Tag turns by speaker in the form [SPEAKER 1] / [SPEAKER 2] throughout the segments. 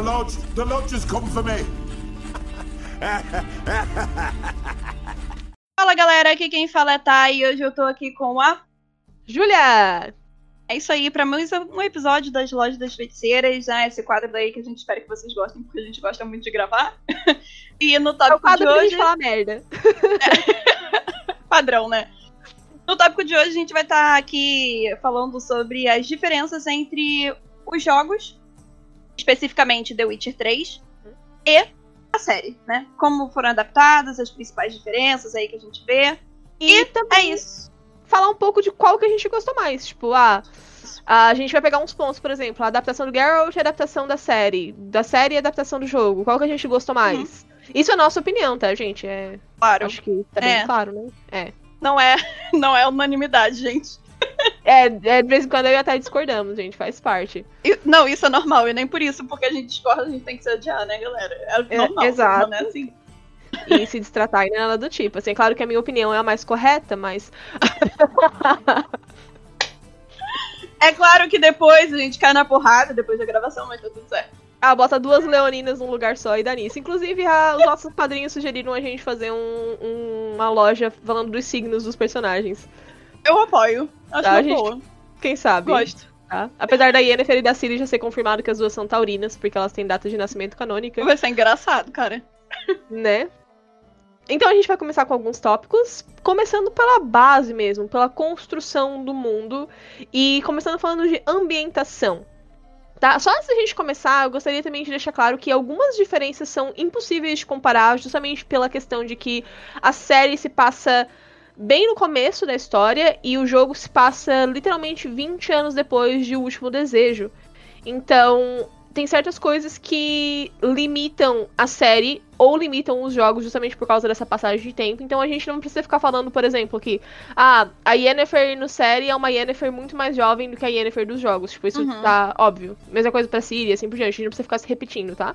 [SPEAKER 1] The Lodge, the Lodge has come for me.
[SPEAKER 2] Fala galera, aqui quem fala é Thay e hoje eu tô aqui com a
[SPEAKER 3] Júlia!
[SPEAKER 2] É isso aí, pra mais um episódio das Lojas das Feiticeiras, né? Esse quadro daí que a gente espera que vocês gostem, porque a gente gosta muito de gravar. e no
[SPEAKER 3] É o
[SPEAKER 2] tópico
[SPEAKER 3] quadro
[SPEAKER 2] de
[SPEAKER 3] que a
[SPEAKER 2] hoje.
[SPEAKER 3] gente fala merda.
[SPEAKER 2] Padrão, né? No tópico de hoje a gente vai estar aqui falando sobre as diferenças entre os jogos, especificamente The Witcher 3, e a série, né? Como foram adaptadas, as principais diferenças aí que a gente vê.
[SPEAKER 3] E
[SPEAKER 2] É
[SPEAKER 3] também
[SPEAKER 2] isso.
[SPEAKER 3] falar um pouco de qual que a gente gostou mais. Tipo, ah, a gente vai pegar uns pontos, por exemplo, a adaptação do Geralt e a adaptação da série. Da série e a adaptação do jogo. Qual que a gente gostou mais? Isso é a nossa opinião, tá, gente? É,
[SPEAKER 2] Claro.
[SPEAKER 3] acho que tá bem
[SPEAKER 2] É.
[SPEAKER 3] claro, né? É.
[SPEAKER 2] Não é, não é unanimidade, gente.
[SPEAKER 3] É, é, de vez em quando eu e a Thay discordamos, gente, faz parte.
[SPEAKER 2] E- Não, isso é normal, e nem por isso, porque a gente discorda, a gente tem que se odiar, né, galera? É
[SPEAKER 3] É,
[SPEAKER 2] normal,
[SPEAKER 3] exato.
[SPEAKER 2] não é assim.
[SPEAKER 3] E se destratar e nada do tipo. Assim, claro que a minha opinião é a mais correta, mas.
[SPEAKER 2] É claro que depois a gente cai na porrada, depois da gravação, mas tá tudo certo.
[SPEAKER 3] Ah, bota duas leoninas num lugar só e dá nisso. Inclusive, a- os nossos padrinhos sugeriram a gente fazer um- um- uma loja falando dos signos dos personagens.
[SPEAKER 2] Eu apoio. Acho
[SPEAKER 3] Tá,
[SPEAKER 2] uma
[SPEAKER 3] gente?
[SPEAKER 2] boa.
[SPEAKER 3] Quem sabe?
[SPEAKER 2] Gosto.
[SPEAKER 3] tá? Apesar da Yennefer e da Ciri já ser confirmado que as duas são taurinas, porque elas têm data de nascimento canônica,
[SPEAKER 2] Vai ser engraçado, cara.
[SPEAKER 3] né? Então a gente vai começar com alguns tópicos, começando pela base mesmo, pela construção do mundo e começando falando de ambientação. Tá? Só antes da gente começar, eu gostaria também de deixar claro que algumas diferenças são impossíveis de comparar, justamente pela questão de que a série se passa bem no começo da história e o jogo se passa literalmente 20 anos depois de O Último Desejo. Então, tem certas coisas que limitam a série ou limitam os jogos justamente por causa dessa passagem de tempo. Então a gente não precisa ficar falando, por exemplo, que ah, a Yennefer no série é uma Yennefer muito mais jovem do que a Yennefer dos jogos. Tipo, isso
[SPEAKER 2] Uhum.
[SPEAKER 3] tá óbvio. Mesma coisa pra Ciri, assim por diante. A gente não precisa ficar se repetindo, tá?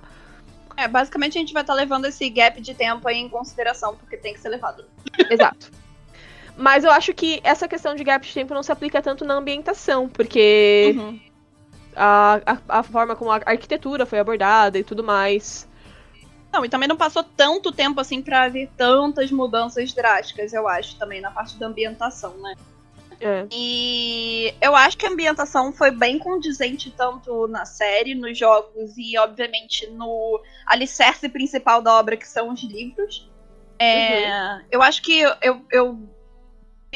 [SPEAKER 2] É, basicamente a gente vai estar levando esse gap de tempo aí em consideração, porque tem que ser levado.
[SPEAKER 3] Exato. Mas eu acho que essa questão de gap de tempo não se aplica tanto na ambientação, porque
[SPEAKER 2] Uhum.
[SPEAKER 3] a, a, a forma como a arquitetura foi abordada e tudo mais.
[SPEAKER 2] Não, e também não passou tanto tempo assim pra haver tantas mudanças drásticas, eu acho, também na parte da ambientação, né?
[SPEAKER 3] É.
[SPEAKER 2] E eu acho que a ambientação foi bem condizente tanto na série, nos jogos e, obviamente, no alicerce principal da obra, que são os livros. É, Eu acho que eu, eu,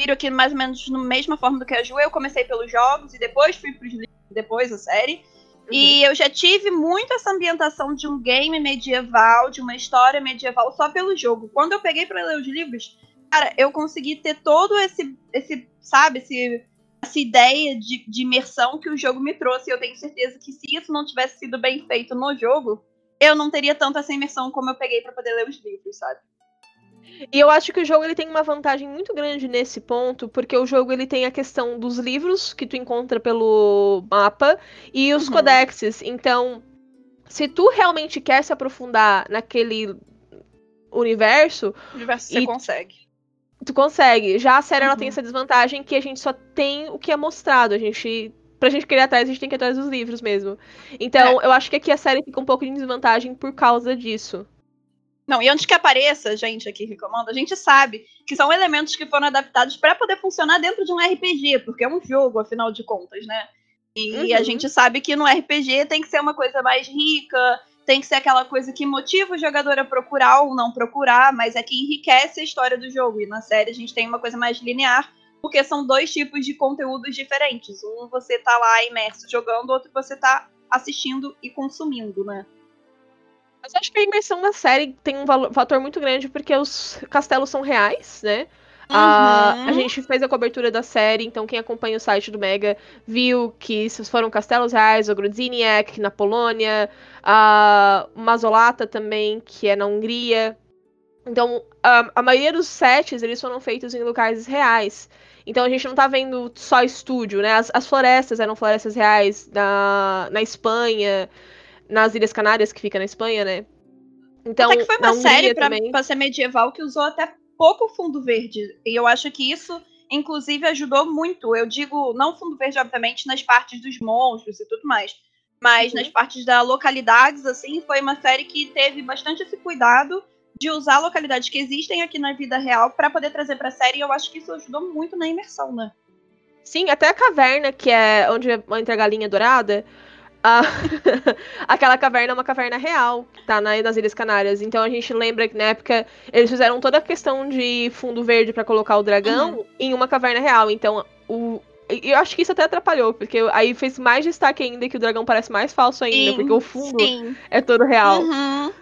[SPEAKER 2] eu viro aqui mais ou menos na mesma forma do que a Ju. Eu comecei pelos jogos e depois fui pros livros, depois a série. E eu já tive muito essa ambientação de um game medieval, de uma história medieval, só pelo jogo. Quando eu peguei pra ler os livros, cara, eu consegui ter todo esse, esse sabe, esse, essa ideia de, de imersão que o jogo me trouxe. Eu tenho certeza que se isso não tivesse sido bem feito no jogo, eu não teria tanto essa imersão como eu peguei pra poder ler os livros, sabe?
[SPEAKER 3] E eu acho que o jogo ele tem uma vantagem muito grande nesse ponto, porque o jogo ele tem a questão dos livros que tu encontra pelo mapa e os
[SPEAKER 2] Uhum.
[SPEAKER 3] codexes. Então, se tu realmente quer se aprofundar naquele universo,
[SPEAKER 2] O universo você consegue.
[SPEAKER 3] tu consegue. Já a série ela
[SPEAKER 2] Uhum.
[SPEAKER 3] tem essa desvantagem que a gente só tem o que é mostrado. A gente pra gente querer ir atrás, a gente tem que ir atrás dos livros mesmo. Então, eu acho que aqui a série fica um pouco em desvantagem por causa disso.
[SPEAKER 2] Não, e antes que apareça, gente aqui reclamando, a gente sabe que são elementos que foram adaptados pra poder funcionar dentro de um RPG, porque é um jogo, afinal de contas, né? E
[SPEAKER 3] Uhum.
[SPEAKER 2] a gente sabe que no RPG tem que ser uma coisa mais rica, tem que ser aquela coisa que motiva o jogador a procurar ou não procurar, mas é que enriquece a história do jogo. E na série a gente tem uma coisa mais linear, porque são dois tipos de conteúdos diferentes. Um você tá lá imerso jogando, outro você tá assistindo e consumindo, né?
[SPEAKER 3] Mas acho que a imersão da série tem um fator muito grande porque os castelos são reais, né? A,
[SPEAKER 2] Uhum.
[SPEAKER 3] a gente fez a cobertura da série, então quem acompanha o site do Mega viu que esses foram castelos reais, o Grodziniak na Polônia, a Mazolata também, que é na Hungria. Então, a, a maioria dos sets, eles foram feitos em locais reais. Então a gente não tá vendo só estúdio, né? As, as florestas eram florestas reais na, na Espanha, nas Ilhas Canárias, que fica na Espanha, né? Então,
[SPEAKER 2] Até que foi uma série pra,
[SPEAKER 3] também.
[SPEAKER 2] pra ser medieval que usou até pouco fundo verde. E eu acho que isso, inclusive, ajudou muito. Eu digo, não fundo verde, obviamente, nas partes dos monstros e tudo mais. Mas
[SPEAKER 3] Uhum.
[SPEAKER 2] nas partes da localidades, assim, foi uma série que teve bastante esse cuidado de usar localidades que existem aqui na vida real pra poder trazer pra série. E eu acho que isso ajudou muito na imersão, né?
[SPEAKER 3] Sim, até a caverna, que é onde entra a galinha dourada. A- Aquela caverna é uma caverna real, que tá na- nas Ilhas Canárias. Então a gente lembra que na época eles fizeram toda a questão de fundo verde pra colocar o dragão em uma caverna real. Então o. Eu acho que isso até atrapalhou, porque aí fez mais destaque ainda que o dragão parece mais falso ainda,
[SPEAKER 2] Sim,
[SPEAKER 3] porque o fundo
[SPEAKER 2] Sim.
[SPEAKER 3] é todo real.
[SPEAKER 2] Uhum.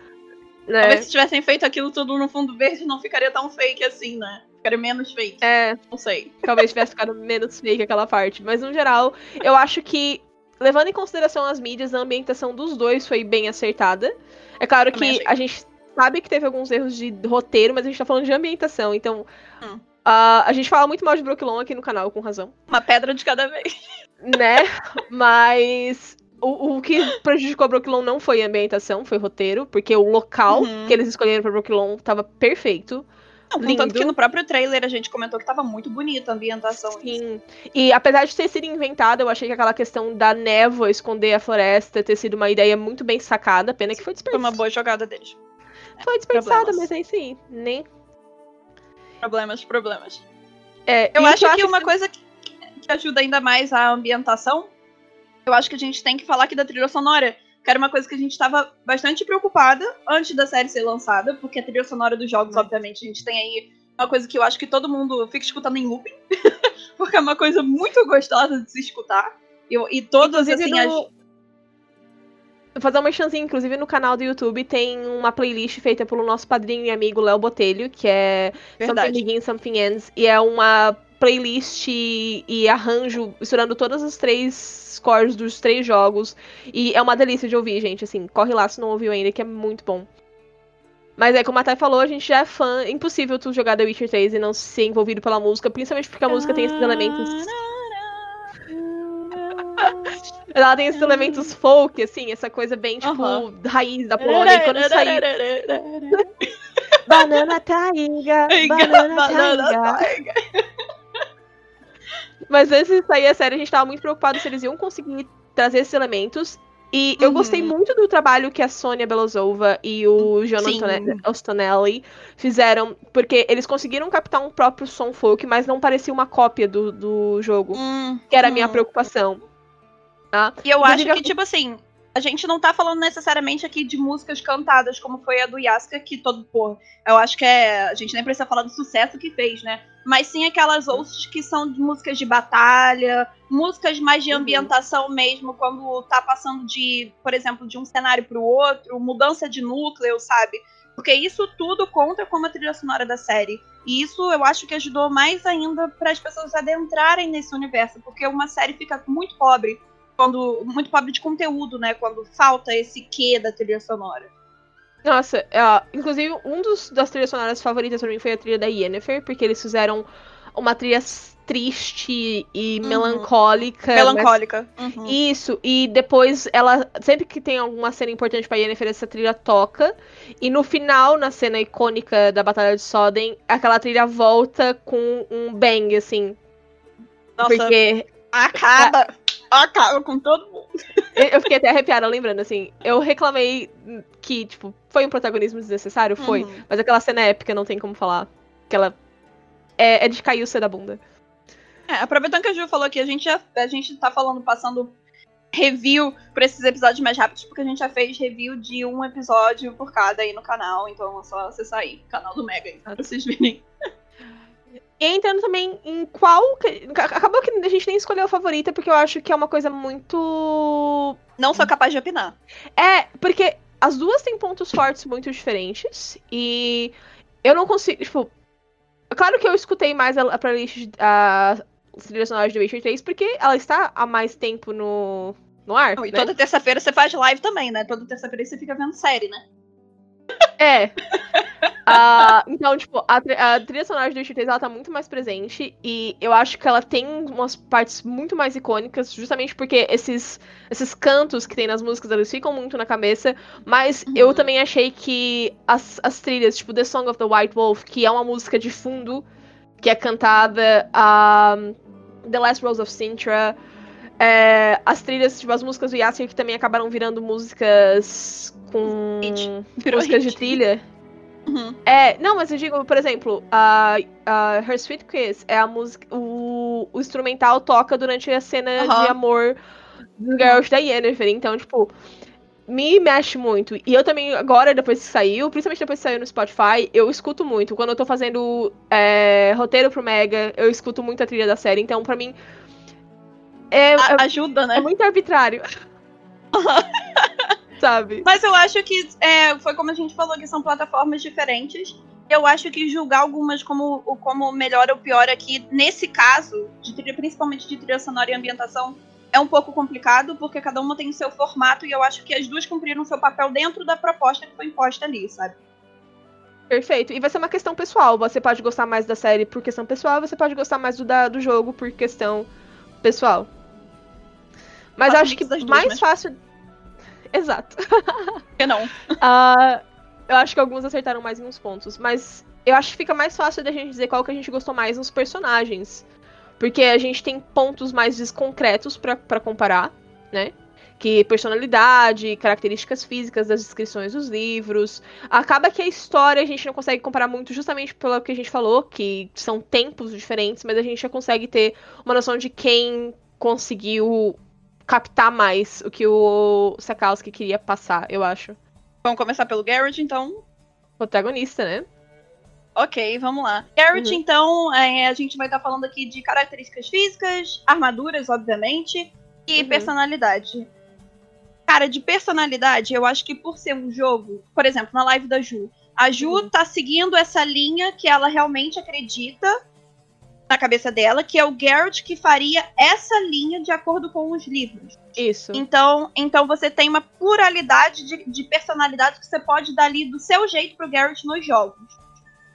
[SPEAKER 3] Né?
[SPEAKER 2] Talvez se tivessem feito aquilo tudo no fundo verde, não ficaria tão fake assim, né? Ficaria menos fake.
[SPEAKER 3] É,
[SPEAKER 2] Não sei.
[SPEAKER 3] talvez tivesse ficado menos fake aquela parte. Mas no geral, eu acho que, levando em consideração as mídias, a ambientação dos dois foi bem acertada. É claro que a gente sabe que teve alguns erros de roteiro, mas a gente tá falando de ambientação, então.
[SPEAKER 2] Hum.
[SPEAKER 3] ah, a gente fala muito mal de Brooklyn aqui no canal, com razão.
[SPEAKER 2] Uma pedra de cada vez.
[SPEAKER 3] Né? mas. O, o que prejudicou a Brooklyn não foi a ambientação, foi o roteiro, porque o local
[SPEAKER 2] Uhum.
[SPEAKER 3] que eles escolheram pra Brooklyn tava perfeito.
[SPEAKER 2] Não,
[SPEAKER 3] Lindo.
[SPEAKER 2] contanto que no próprio trailer a gente comentou que tava muito bonita a ambientação.
[SPEAKER 3] Sim. E apesar de ter sido inventada, eu achei que aquela questão da névoa esconder a floresta ter sido uma ideia muito bem sacada. Pena que foi
[SPEAKER 2] Foi
[SPEAKER 3] desperdiçada.
[SPEAKER 2] uma boa jogada deles.
[SPEAKER 3] Foi desperdiçada, mas é isso aí. Nem.
[SPEAKER 2] Problemas, problemas.
[SPEAKER 3] É,
[SPEAKER 2] Eu acho que uma coisa que, que ajuda ainda mais a ambientação, eu acho que a gente tem que falar aqui da trilha sonora, que era uma coisa que a gente estava bastante preocupada antes da série ser lançada, porque a trilha sonora dos jogos,
[SPEAKER 3] Uhum.
[SPEAKER 2] obviamente, a gente tem aí uma coisa que eu acho que todo mundo fica escutando em looping, porque é uma coisa muito gostosa de se escutar. E, eu- e todas,
[SPEAKER 3] Inclusive
[SPEAKER 2] assim,
[SPEAKER 3] no-
[SPEAKER 2] as.
[SPEAKER 3] Vou fazer uma chanzinha, inclusive no canal do YouTube tem uma playlist feita pelo nosso padrinho e amigo Léo Botelho, que é Something
[SPEAKER 2] Verdade.
[SPEAKER 3] Begins, Something Ends, e é uma playlist e, e arranjo misturando todas as três scores dos três jogos. E é uma delícia de ouvir, gente. Assim, corre lá se não ouviu ainda, que é muito bom. Mas é como a Thay falou, a gente já é fã. É impossível tu jogar The Witcher 3 e não ser envolvido pela música, principalmente porque a música tem esses elementos. Ela tem esses elementos folk, assim, essa coisa bem, tipo, raiz da Polônia. E quando saiu. Banana taiga, banana
[SPEAKER 2] Banana
[SPEAKER 3] taiga. Mas antes de sair a série, a gente tava muito preocupado se eles iam conseguir trazer esses elementos. E eu
[SPEAKER 2] Uhum.
[SPEAKER 3] gostei muito do trabalho que a Sônia Belozova e o. Jonathan Ostonelli fizeram, porque eles conseguiram captar um próprio som folk, mas não parecia uma cópia do, do jogo,
[SPEAKER 2] Hum,
[SPEAKER 3] que era a minha
[SPEAKER 2] hum.
[SPEAKER 3] preocupação. Tá?
[SPEAKER 2] E eu acho que, tipo assim, a gente não tá falando necessariamente aqui de músicas cantadas, como foi a do Yaska, que todo, porra, eu acho que é. A gente nem precisa falar do sucesso que fez, né? Mas sim aquelas outras que são de músicas de batalha, músicas mais de
[SPEAKER 3] Uhum.
[SPEAKER 2] ambientação mesmo, quando tá passando de, por exemplo, de um cenário pro outro, mudança de núcleo, sabe? Porque isso tudo conta como a trilha sonora da série. E isso eu acho que ajudou mais ainda para as pessoas adentrarem nesse universo, porque uma série fica muito pobre quando muito pobre de conteúdo, né? Quando falta esse quê da trilha sonora.
[SPEAKER 3] Nossa, é, inclusive um dos das trilhas sonoras favoritas pra mim foi a trilha da Yennefer, porque eles fizeram uma trilha triste e
[SPEAKER 2] Uhum.
[SPEAKER 3] melancólica. mas-
[SPEAKER 2] Melancólica. Uhum.
[SPEAKER 3] Isso, e depois ela. Sempre que tem alguma cena importante pra Yennefer, essa trilha toca. E no final, na cena icônica da Batalha de Soden, aquela trilha volta com um bang, assim.
[SPEAKER 2] Nossa,
[SPEAKER 3] Porque
[SPEAKER 2] acaba. Acaba com todo mundo.
[SPEAKER 3] eu fiquei até arrepiada lembrando, assim. Eu reclamei que, tipo, foi um protagonismo desnecessário? Foi.
[SPEAKER 2] Uhum.
[SPEAKER 3] Mas aquela cena épica não tem como falar. Que ela. É, é de cair o C da bunda.
[SPEAKER 2] É, aproveitando que a Ju falou aqui, a gente, já, a gente tá falando, passando review pra esses episódios mais rápidos, porque a gente já fez review de um episódio por cada aí no canal, então é só acessar aí, canal do Mega aí, pra vocês verem.
[SPEAKER 3] E entrando também em qual. Acabou que a gente nem escolheu a favorita, porque eu acho que é uma coisa muito.
[SPEAKER 2] Não sou capaz de opinar.
[SPEAKER 3] É, porque as duas têm pontos fortes muito diferentes. E eu não consigo. Tipo. Claro que eu escutei mais a, a playlist. A trilha sonora de Witcher 3, porque ela está há mais tempo no, no ar.
[SPEAKER 2] Não, e
[SPEAKER 3] né?
[SPEAKER 2] toda terça-feira você faz live também, né? Toda terça-feira você fica vendo série, né?
[SPEAKER 3] É. Ah, então, tipo, a, a trilha sonora de Witcher 3 ela tá muito mais presente. E eu acho que ela tem umas partes muito mais icônicas, justamente porque esses, esses cantos que tem nas músicas, eles ficam muito na cabeça. Mas
[SPEAKER 2] Uhum.
[SPEAKER 3] eu também achei que as, as trilhas, tipo The Song of the White Wolf, que é uma música de fundo, que é cantada. the Last Rose of Sintra. É, as trilhas, tipo, as músicas do Yasser que também acabaram virando músicas com.
[SPEAKER 2] Virou
[SPEAKER 3] músicas de trilha.
[SPEAKER 2] Uhum.
[SPEAKER 3] É, não, mas eu digo, por exemplo, a, a Her Sweet Kiss é a música. O, o instrumental toca durante a cena
[SPEAKER 2] Aham.
[SPEAKER 3] de amor do Geralt da Yennefer. Então, tipo, me mexe muito. E eu também, agora, depois que saiu, principalmente depois que saiu no Spotify, eu escuto muito. Quando eu tô fazendo é, roteiro pro Mega, eu escuto muito a trilha da série. Então, pra mim. É,
[SPEAKER 2] A-
[SPEAKER 3] é,
[SPEAKER 2] ajuda, né?
[SPEAKER 3] é muito arbitrário. Sabe?
[SPEAKER 2] Mas eu acho que é, foi como a gente falou que são plataformas diferentes. Eu acho que julgar algumas como, como melhor ou pior aqui, nesse caso, de trilha, principalmente de trilha sonora e ambientação, é um pouco complicado, porque cada uma tem o seu formato e eu acho que as duas cumpriram seu papel dentro da proposta que foi imposta ali, sabe?
[SPEAKER 3] Perfeito. E vai ser uma questão pessoal. Você pode gostar mais da série por questão pessoal, você pode gostar mais do, da- do jogo por questão pessoal. Mas acho que mais
[SPEAKER 2] mas-
[SPEAKER 3] fácil. Exato.
[SPEAKER 2] Por não?
[SPEAKER 3] Ah, eu acho que alguns acertaram mais em uns pontos. Mas eu acho que fica mais fácil da gente dizer qual que a gente gostou mais nos personagens. Porque a gente tem pontos mais concretos pra pra comparar, né? Que personalidade, características físicas das descrições dos livros. Acaba que a história a gente não consegue comparar muito justamente pelo que a gente falou, que são tempos diferentes, mas a gente já consegue ter uma noção de quem conseguiu captar mais o que o Sakowski queria passar, eu acho.
[SPEAKER 2] Vamos começar pelo Garrett, então.
[SPEAKER 3] Protagonista, né?
[SPEAKER 2] Ok, vamos lá. Garrett,
[SPEAKER 3] Uhum.
[SPEAKER 2] então, é, a gente vai estar falando aqui de características físicas, armaduras, obviamente, e
[SPEAKER 3] Uhum.
[SPEAKER 2] personalidade. Cara, de personalidade, eu acho que por ser um jogo, por exemplo, na live da Ju, a Ju
[SPEAKER 3] Uhum.
[SPEAKER 2] tá seguindo essa linha que ela realmente acredita na cabeça dela, que é o Garrett que faria essa linha de acordo com os livros.
[SPEAKER 3] Isso.
[SPEAKER 2] Então, então você tem uma pluralidade de, de personalidades que você pode dar ali do seu jeito pro Garrett nos jogos,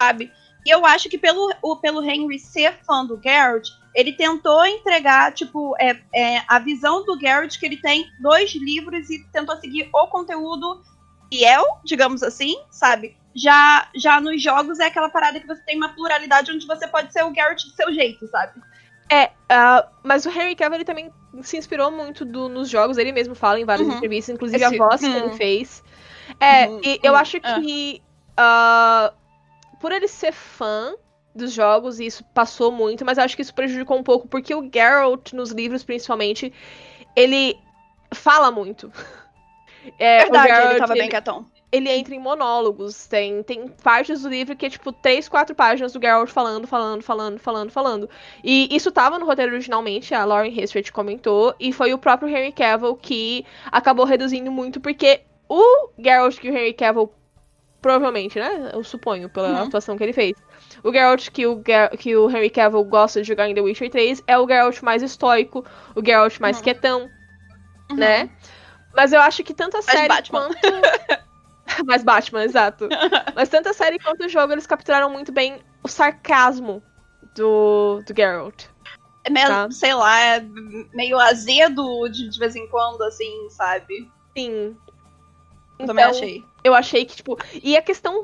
[SPEAKER 2] sabe? E eu acho que pelo, o, pelo Henry ser fã do Garrett, ele tentou entregar, tipo, é, é, a visão do Garrett que ele tem dois livros e tentou seguir o conteúdo fiel, digamos assim, sabe? Já, já nos jogos é aquela parada que você tem uma pluralidade onde você pode ser o Garrett do seu jeito, sabe?
[SPEAKER 3] É, ah, mas o Henry Cavill ele também se inspirou muito do- nos jogos, ele mesmo fala em várias
[SPEAKER 2] Uhum.
[SPEAKER 3] entrevistas, inclusive
[SPEAKER 2] Esse-
[SPEAKER 3] a voz que ele fez. É,
[SPEAKER 2] Uhum,
[SPEAKER 3] e eu
[SPEAKER 2] uhum,
[SPEAKER 3] acho que ah, por ele ser fã dos jogos, isso passou muito, mas acho que isso prejudicou um pouco, porque o Geralt, nos livros principalmente, ele fala muito. É, o
[SPEAKER 2] Verdade, ele
[SPEAKER 3] Geralt,
[SPEAKER 2] tava bem
[SPEAKER 3] ele-
[SPEAKER 2] quietão.
[SPEAKER 3] Ele entra em monólogos. Tem, tem partes do livro que é tipo três, quatro páginas do Geralt falando, falando, falando, falando, falando. E isso tava no roteiro originalmente, a Lauren Hestred comentou, e foi o próprio Henry Cavill que acabou reduzindo muito, porque o Geralt que o Henry Cavill, provavelmente, né? Eu suponho, pela
[SPEAKER 2] Uhum.
[SPEAKER 3] atuação que ele fez. O Geralt que o, que o Henry Cavill gosta de jogar em The Witcher 3 é o Geralt mais estoico, o Geralt mais
[SPEAKER 2] Uhum.
[SPEAKER 3] quietão,
[SPEAKER 2] Uhum.
[SPEAKER 3] né? Mas eu acho que tanto a série
[SPEAKER 2] Batman.
[SPEAKER 3] quanto. mais Batman, exato. Mas tanto a série quanto o jogo, eles capturaram muito bem o sarcasmo do, do Geralt.
[SPEAKER 2] É meio,
[SPEAKER 3] Tá.
[SPEAKER 2] sei lá, é meio azedo de, de vez em quando, assim, sabe?
[SPEAKER 3] Sim.
[SPEAKER 2] Eu também
[SPEAKER 3] Então,
[SPEAKER 2] achei.
[SPEAKER 3] Eu achei que, tipo. E a questão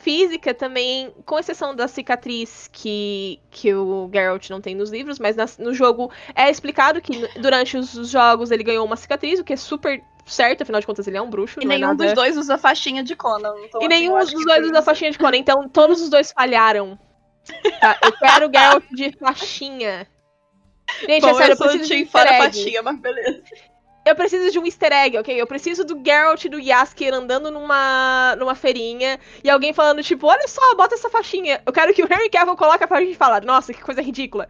[SPEAKER 3] física também, com exceção da cicatriz que, que o Geralt não tem nos livros, mas nas- no jogo é explicado que durante os, os jogos ele ganhou uma cicatriz, o que é super certo, afinal de contas ele é um bruxo.
[SPEAKER 2] E
[SPEAKER 3] é
[SPEAKER 2] nenhum
[SPEAKER 3] nada...
[SPEAKER 2] dos dois usa faixinha de Conan. Então,
[SPEAKER 3] E
[SPEAKER 2] assim,
[SPEAKER 3] nenhum dos dois usa faixinha de Conan, então todos os dois falharam. Tá? Eu quero o Geralt de faixinha. Gente,
[SPEAKER 2] Bom,
[SPEAKER 3] é sério, eu
[SPEAKER 2] eu
[SPEAKER 3] preciso de um
[SPEAKER 2] fora
[SPEAKER 3] egg.
[SPEAKER 2] faixinha, mas beleza.
[SPEAKER 3] Eu preciso de um easter egg, ok? Eu preciso do Geralt e do Yasker andando numa, numa feirinha e alguém falando, tipo, olha só, bota essa faixinha. Eu quero que o Harry Cavill coloque a faixinha e fale, nossa, que coisa ridícula.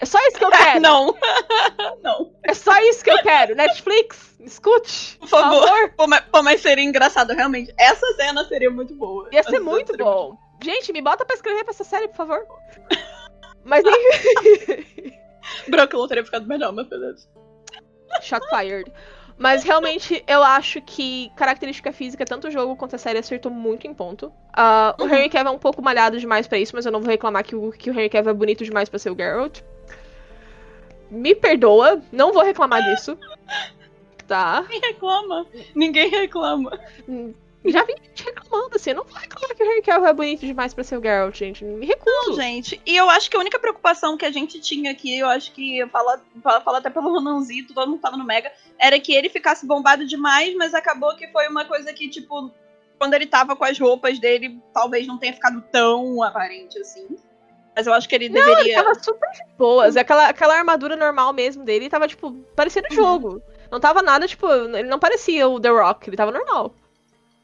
[SPEAKER 3] É só isso que eu quero.
[SPEAKER 2] Não. não.
[SPEAKER 3] É só isso que eu quero. Netflix, escute.
[SPEAKER 2] Por favor. Pô, mas, pô, mas seria engraçado, realmente. Essa cena seria muito boa.
[SPEAKER 3] Ia ser muito
[SPEAKER 2] seria
[SPEAKER 3] bom. Gente, me bota pra escrever pra essa série, por favor. Mas enfim.
[SPEAKER 2] Brooklyn teria ficado melhor, mas beleza.
[SPEAKER 3] Shot fired. Mas realmente eu acho que característica física, tanto o jogo quanto a série acertou muito em ponto. Ah, O
[SPEAKER 2] Uhum.
[SPEAKER 3] Henry Cavill é um pouco malhado demais pra isso, mas eu não vou reclamar que o, que o Henry Cavill é bonito demais pra ser o Geralt. Me perdoa, não vou reclamar disso. Tá?
[SPEAKER 2] Ninguém reclama. Ninguém reclama.
[SPEAKER 3] Já vi gente reclamando assim, eu não vou reclamar que o Henry Cavill é bonito demais pra ser o Geralt, gente. Me recuso.
[SPEAKER 2] Não, gente. E eu acho que a única preocupação que a gente tinha aqui, eu acho que fala, fala, fala até pelo Ronanzito, todo mundo tava no Mega, era que ele ficasse bombado demais, mas acabou que foi uma coisa que, tipo, quando ele tava com as roupas dele, talvez não tenha ficado tão aparente assim. Mas eu acho que ele
[SPEAKER 3] Não,
[SPEAKER 2] deveria.
[SPEAKER 3] ele tava super de boas. Aquela, aquela armadura normal mesmo dele tava, tipo, parecendo
[SPEAKER 2] Uhum.
[SPEAKER 3] jogo. Não tava nada, tipo, ele não parecia o The Rock, ele tava normal.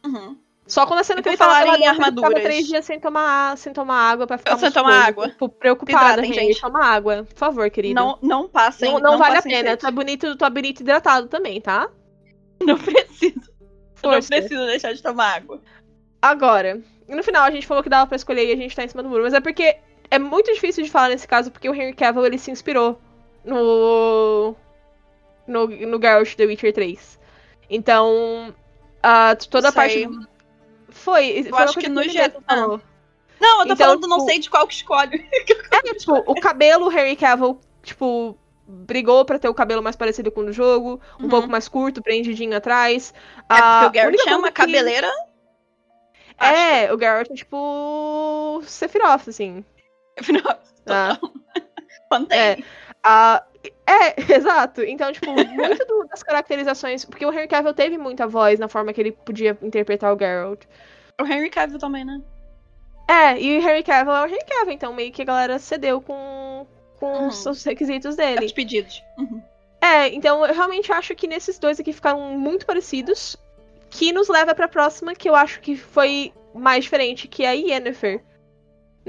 [SPEAKER 2] Uhum.
[SPEAKER 3] Só quando a cena que ele
[SPEAKER 2] falar em
[SPEAKER 3] ele
[SPEAKER 2] armaduras.
[SPEAKER 3] ficava três dias sem tomar, sem tomar água pra ficar
[SPEAKER 2] Sem tomar água.
[SPEAKER 3] Tipo, preocupada,
[SPEAKER 2] Hidratem,
[SPEAKER 3] gente. Toma água, por favor, querido.
[SPEAKER 2] Não, não passem.
[SPEAKER 3] não, não vale a pena. é bonito, é bonito hidratado também, tá?
[SPEAKER 2] Não preciso. Não
[SPEAKER 3] Força.
[SPEAKER 2] preciso deixar de tomar água.
[SPEAKER 3] Agora, e no final a gente falou que dava pra escolher e a gente tá em cima do muro, mas é porque é muito difícil de falar nesse caso, porque o Henry Cavill ele se inspirou no. no, no Geralt The Witcher 3. Então, toda a parte. Foi. foi uma
[SPEAKER 2] acho que no geral-
[SPEAKER 3] falou.
[SPEAKER 2] Não, eu tô
[SPEAKER 3] Então,
[SPEAKER 2] falando, não
[SPEAKER 3] tipo-
[SPEAKER 2] sei de qual que escolhe.
[SPEAKER 3] É, tipo, o cabelo, o Harry Cavill, tipo, brigou pra ter o cabelo mais parecido com o do jogo, um
[SPEAKER 2] Uhum.
[SPEAKER 3] pouco mais curto, prendidinho atrás.
[SPEAKER 2] É
[SPEAKER 3] A
[SPEAKER 2] porque o
[SPEAKER 3] única
[SPEAKER 2] chama
[SPEAKER 3] coisa que-
[SPEAKER 2] cabeleira.
[SPEAKER 3] É, o Garrett é tipo. Sephiroth, assim. Tá?
[SPEAKER 2] Mantém.
[SPEAKER 3] Ah, é, exato. Então, tipo, muito do- das caracterizações. Porque o Henry Cavill teve muita voz na forma que ele podia interpretar o Geralt.
[SPEAKER 2] O Henry Cavill também, né?
[SPEAKER 3] É, e o Henry Cavill é o Henry Cavill, então meio que a galera cedeu com, com
[SPEAKER 2] Uhum.
[SPEAKER 3] os os requisitos
[SPEAKER 2] Os
[SPEAKER 3] dele.
[SPEAKER 2] pedidos. Uhum.
[SPEAKER 3] É, então eu realmente acho que nesses dois aqui ficaram muito parecidos. Que nos leva pra próxima, que eu acho que foi mais diferente, que é a Yennefer.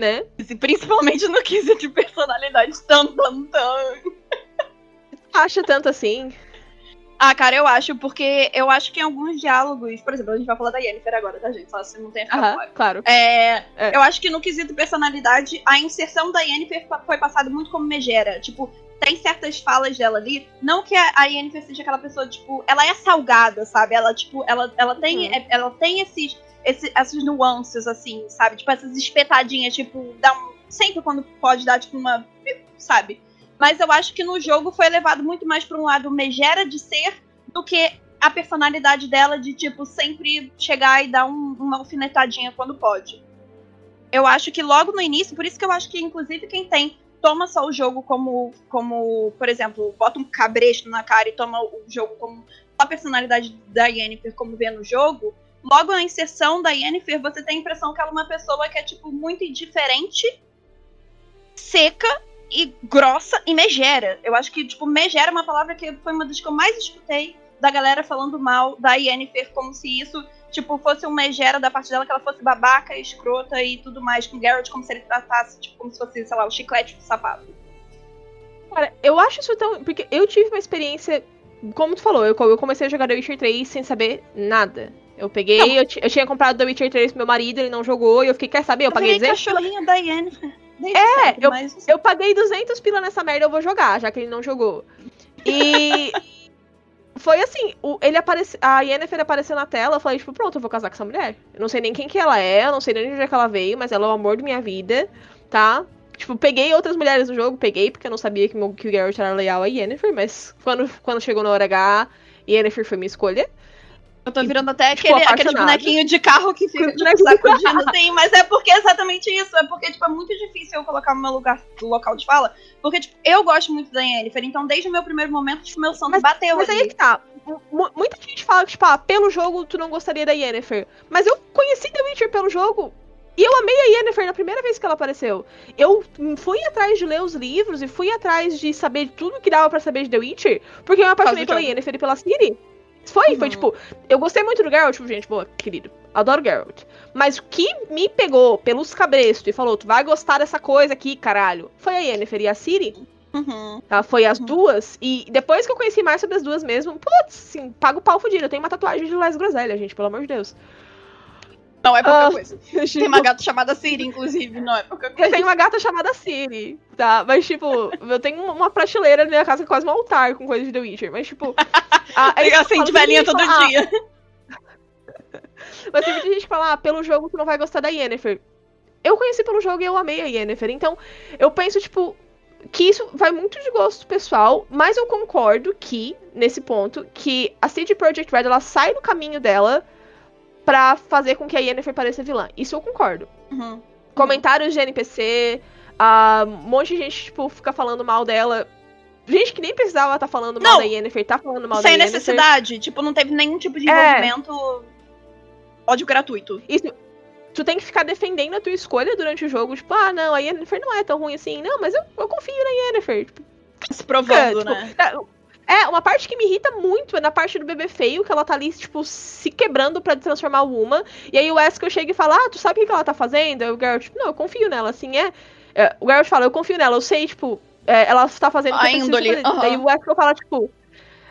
[SPEAKER 3] Né?
[SPEAKER 2] Principalmente no quesito de personalidade. Tan, tan, tan.
[SPEAKER 3] Acha tanto assim.
[SPEAKER 2] Ah, cara, eu acho, porque eu acho que em alguns diálogos, por exemplo, a gente vai falar da Yennefer agora, tá, gente? Só se não tem
[SPEAKER 3] Aham,
[SPEAKER 2] claro.
[SPEAKER 3] claro.
[SPEAKER 2] É,
[SPEAKER 3] É.
[SPEAKER 2] Eu acho que no quesito personalidade, a inserção da Yennefer foi passada muito como megera. Tipo, tem certas falas dela ali. Não que a, a Yennefer seja aquela pessoa, tipo, ela é salgada, sabe? Ela, tipo, ela, ela tem,
[SPEAKER 3] Uhum.
[SPEAKER 2] é- ela tem esses, esse- essas nuances, assim, sabe? Tipo, essas espetadinhas, tipo, dá um. Sempre quando pode dar, tipo, uma. Sabe? Mas eu acho que no jogo foi levado muito mais pra um lado megera de ser do que a personalidade dela de, tipo, sempre chegar e dar um- uma alfinetadinha quando pode. Eu acho que logo no início, por isso que eu acho que, inclusive, quem tem, toma só o jogo como, como por exemplo, bota um cabresto na cara e toma o jogo como a personalidade da Yennefer como vê no jogo, logo na inserção da Yennefer, você tem a impressão que ela é uma pessoa que é, tipo, muito indiferente, seca e grossa e megera. Eu acho que, tipo, megera é uma palavra que foi uma das que eu mais escutei da galera falando mal da Yennefer, como se isso, tipo, fosse um megera da parte dela, que ela fosse babaca, escrota e tudo mais, com Garrett como se ele tratasse, tipo, como se fosse, sei lá, o chiclete do sapato.
[SPEAKER 3] Cara, eu acho isso tão. Porque eu tive uma experiência. Como tu falou, eu, eu comecei a jogar The Witcher 3 sem saber nada. Eu peguei, eu, eu tinha comprado The Witcher 3 pro meu marido, ele não jogou, e eu fiquei, quer saber? Eu paguei
[SPEAKER 2] virei
[SPEAKER 3] 200,
[SPEAKER 2] cachorrinha da. Desde
[SPEAKER 3] É, eu-
[SPEAKER 2] mas...
[SPEAKER 3] eu paguei 200 pila nessa merda, eu vou jogar, já que ele não jogou. E. Foi assim, o- ele aparece, a Yennefer apareceu na tela, eu falei, tipo, pronto, eu vou casar com essa mulher. Eu não sei nem quem que ela é, eu não sei nem de onde é que ela veio, mas ela é o amor da minha vida, tá? Tipo, peguei outras mulheres no jogo, peguei, porque eu não sabia que, meu, que o Geralt era leal a Yennefer, mas quando, quando chegou na hora H, Yennefer foi minha escolha.
[SPEAKER 2] Eu tô virando até
[SPEAKER 3] Ficou
[SPEAKER 2] aquele, aquele bonequinho de carro que fica, tipo, sacudindo, assim, mas é porque é exatamente isso, é porque, tipo, é muito difícil eu colocar no meu lugar, no local de fala, porque, tipo, eu gosto muito da Yennefer, então desde o meu primeiro momento, tipo, meu santo
[SPEAKER 3] Mas-
[SPEAKER 2] bateu
[SPEAKER 3] Mas aí
[SPEAKER 2] ali.
[SPEAKER 3] que tá. Mu- Muita gente fala que, tipo, ah, pelo jogo tu não gostaria da Yennefer. Mas eu conheci The Witcher pelo jogo. E eu amei a Yennefer na primeira vez que ela apareceu. Eu fui atrás de ler os livros e fui atrás de saber tudo que dava pra saber de The Witcher. Porque eu me apaixonei
[SPEAKER 2] do
[SPEAKER 3] pela. Yennefer e pela Ciri. Foi, foi
[SPEAKER 2] Uhum.
[SPEAKER 3] tipo, eu gostei muito do Geralt, tipo, gente, boa, querido. Adoro Geralt. Mas o que me pegou pelos cabrestos e falou, tu vai gostar dessa coisa aqui, caralho, foi a Yennefer e a Ciri.
[SPEAKER 2] Uhum.
[SPEAKER 3] Tá? Foi as
[SPEAKER 2] Uhum.
[SPEAKER 3] duas. E depois que eu conheci mais sobre as duas mesmo, putz, sim, pago o pau fudido. Eu tenho uma tatuagem de Les Groselha, gente, pelo amor de Deus.
[SPEAKER 2] Não é pouca
[SPEAKER 3] Ah,
[SPEAKER 2] coisa. Tem uma gata chamada Siri, inclusive, não é pouca
[SPEAKER 3] Eu
[SPEAKER 2] coisa.
[SPEAKER 3] tenho uma gata chamada Siri, tá? Mas, tipo, eu tenho uma prateleira na minha casa, quase um altar com coisa de The Witcher. Mas, tipo. a- aí
[SPEAKER 2] Eu
[SPEAKER 3] eu tem
[SPEAKER 2] velhinha todo
[SPEAKER 3] fala,
[SPEAKER 2] dia.
[SPEAKER 3] Mas tem muita gente que fala, ah, pelo jogo tu não vai gostar da Yennefer. Eu conheci pelo jogo e eu amei a Yennefer. Então, eu penso, tipo, que isso vai muito de gosto pessoal, mas eu concordo que, nesse ponto, que a CD Projekt Red, ela sai do caminho dela pra fazer com que a Yennefer pareça vilã. Isso eu concordo.
[SPEAKER 2] Uhum.
[SPEAKER 3] Comentários de NPC, ah, um monte de gente, tipo, fica falando mal dela. Gente que nem precisava estar falando mal
[SPEAKER 2] Não.
[SPEAKER 3] da Yennefer, tá falando mal
[SPEAKER 2] Sem
[SPEAKER 3] da Yennefer.
[SPEAKER 2] necessidade. Tipo, não teve nenhum tipo de
[SPEAKER 3] É.
[SPEAKER 2] envolvimento. Ódio gratuito.
[SPEAKER 3] Isso, tu tem que ficar defendendo a tua escolha durante o jogo. Tipo, ah, não, a Yennefer não é tão ruim assim. Não, mas eu, eu confio na Yennefer. Tipo,
[SPEAKER 2] Se provando,
[SPEAKER 3] tipo,
[SPEAKER 2] né?
[SPEAKER 3] É, uma parte que me irrita muito é na parte do bebê feio, que ela tá ali, tipo, se quebrando pra transformar o Uma. E aí o Wesker chega e fala, ah, tu sabe o que ela tá fazendo? Aí o Geralt, tipo, não, eu confio nela, assim, é. É, o Geralt fala, eu confio nela, eu sei, tipo, é, ela tá fazendo o que
[SPEAKER 2] A índole,
[SPEAKER 3] fazer. Daí o Wesker fala, tipo,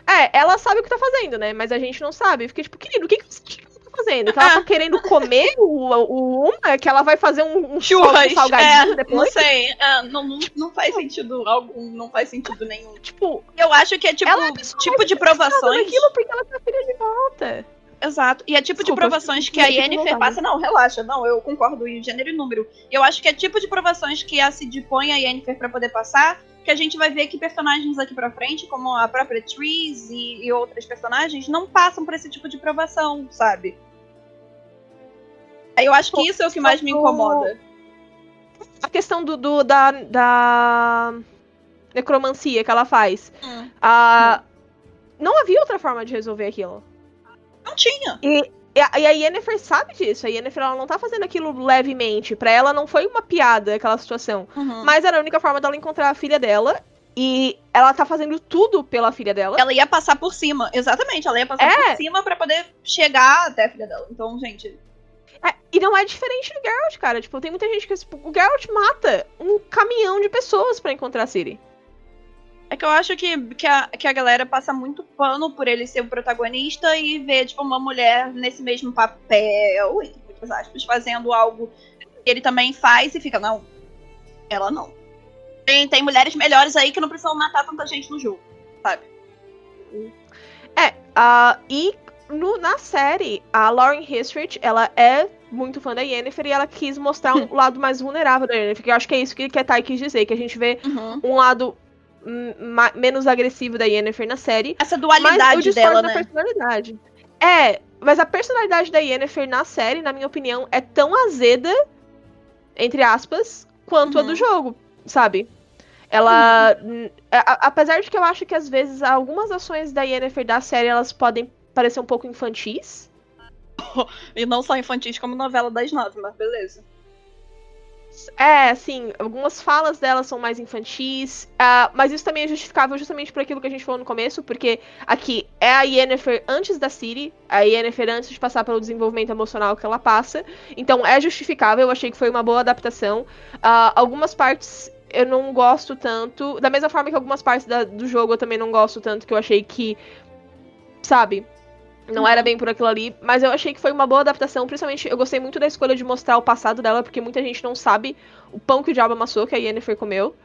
[SPEAKER 3] é, ela sabe o que tá fazendo, né? Mas a gente não sabe. Fiquei, tipo, querido, o que, que fazendo? Que ela tá querendo comer o, o Uma? Que ela vai fazer um, um
[SPEAKER 2] Churras,
[SPEAKER 3] salgadinho
[SPEAKER 2] é,
[SPEAKER 3] depois?
[SPEAKER 2] não sei. é, não, não, faz sentido algum, não faz sentido nenhum.
[SPEAKER 3] Tipo,
[SPEAKER 2] Eu acho que é tipo,
[SPEAKER 3] é
[SPEAKER 2] tipo de provações.
[SPEAKER 3] aquilo porque ela tá filha de volta.
[SPEAKER 2] Exato. E é tipo
[SPEAKER 3] Desculpa,
[SPEAKER 2] de provações que a Yennefer passa. Não, relaxa. Não, eu concordo em gênero e número. Eu acho que é tipo de provações que a Cid põe a Yennefer pra poder passar. Que a gente vai ver que personagens aqui pra frente, como a própria Trees e, e outras personagens, não passam por esse tipo de provação, sabe? Eu acho que isso é o que mais me incomoda.
[SPEAKER 3] A questão do, do- da, da necromancia que ela faz.
[SPEAKER 2] Hum.
[SPEAKER 3] A... Não havia outra forma de resolver aquilo.
[SPEAKER 2] Não tinha.
[SPEAKER 3] E, e a, e a Yennefer sabe disso. A Yennefer ela não tá fazendo aquilo levemente. Pra ela não foi uma piada aquela situação.
[SPEAKER 2] Uhum.
[SPEAKER 3] Mas era a única forma dela encontrar a filha dela. E ela tá fazendo tudo pela filha dela.
[SPEAKER 2] Ela ia passar por cima. Exatamente, ela ia passar
[SPEAKER 3] É.
[SPEAKER 2] por cima pra poder chegar até a filha dela. Então, gente.
[SPEAKER 3] É, e não é diferente do Geralt, cara. Tipo, tem muita gente que. Tipo, o Geralt mata um caminhão de pessoas pra encontrar a Ciri.
[SPEAKER 2] É que eu acho que, que, a, que a galera passa muito pano por ele ser o protagonista e ver, tipo, uma mulher nesse mesmo papel, entre muitas aspas, fazendo algo que ele também faz e fica, não, ela não. Tem, tem mulheres melhores aí que não precisam matar tanta gente no jogo, sabe?
[SPEAKER 3] É, ah, e no- na série, a Lauren Hissrich, ela é muito fã da Yennefer e ela quis mostrar um lado mais vulnerável da Yennefer, que eu acho que é isso que, que a Thay quis dizer, que a gente vê um lado menos agressivo da Yennefer na série,
[SPEAKER 2] Essa
[SPEAKER 3] mas eu
[SPEAKER 2] dualidade dela,
[SPEAKER 3] da
[SPEAKER 2] né?
[SPEAKER 3] personalidade. É, mas a personalidade da Yennefer na série, na minha opinião, é tão azeda, entre aspas, quanto a
[SPEAKER 2] Uhum.
[SPEAKER 3] do jogo, sabe? Ela. a- a- apesar de que eu acho que às vezes algumas ações da Yennefer da série elas podem parecer um pouco infantis.
[SPEAKER 2] E não só infantis como novela das nove, mas beleza.
[SPEAKER 3] É, assim, algumas falas dela são mais infantis, ah, mas isso também é justificável justamente por aquilo que a gente falou no começo, porque aqui é a Yennefer antes da Ciri, a Yennefer antes de passar pelo desenvolvimento emocional que ela passa, então é justificável, eu achei que foi uma boa adaptação. Ah, algumas partes eu não gosto tanto, da mesma forma que algumas partes da- do jogo eu também não gosto tanto, que eu achei que, sabe, não era bem por aquilo ali, mas eu achei que foi uma boa adaptação. Principalmente, eu gostei muito da escolha de mostrar o passado dela, porque muita gente não sabe o pão que o diabo amassou, que a Yennefer comeu.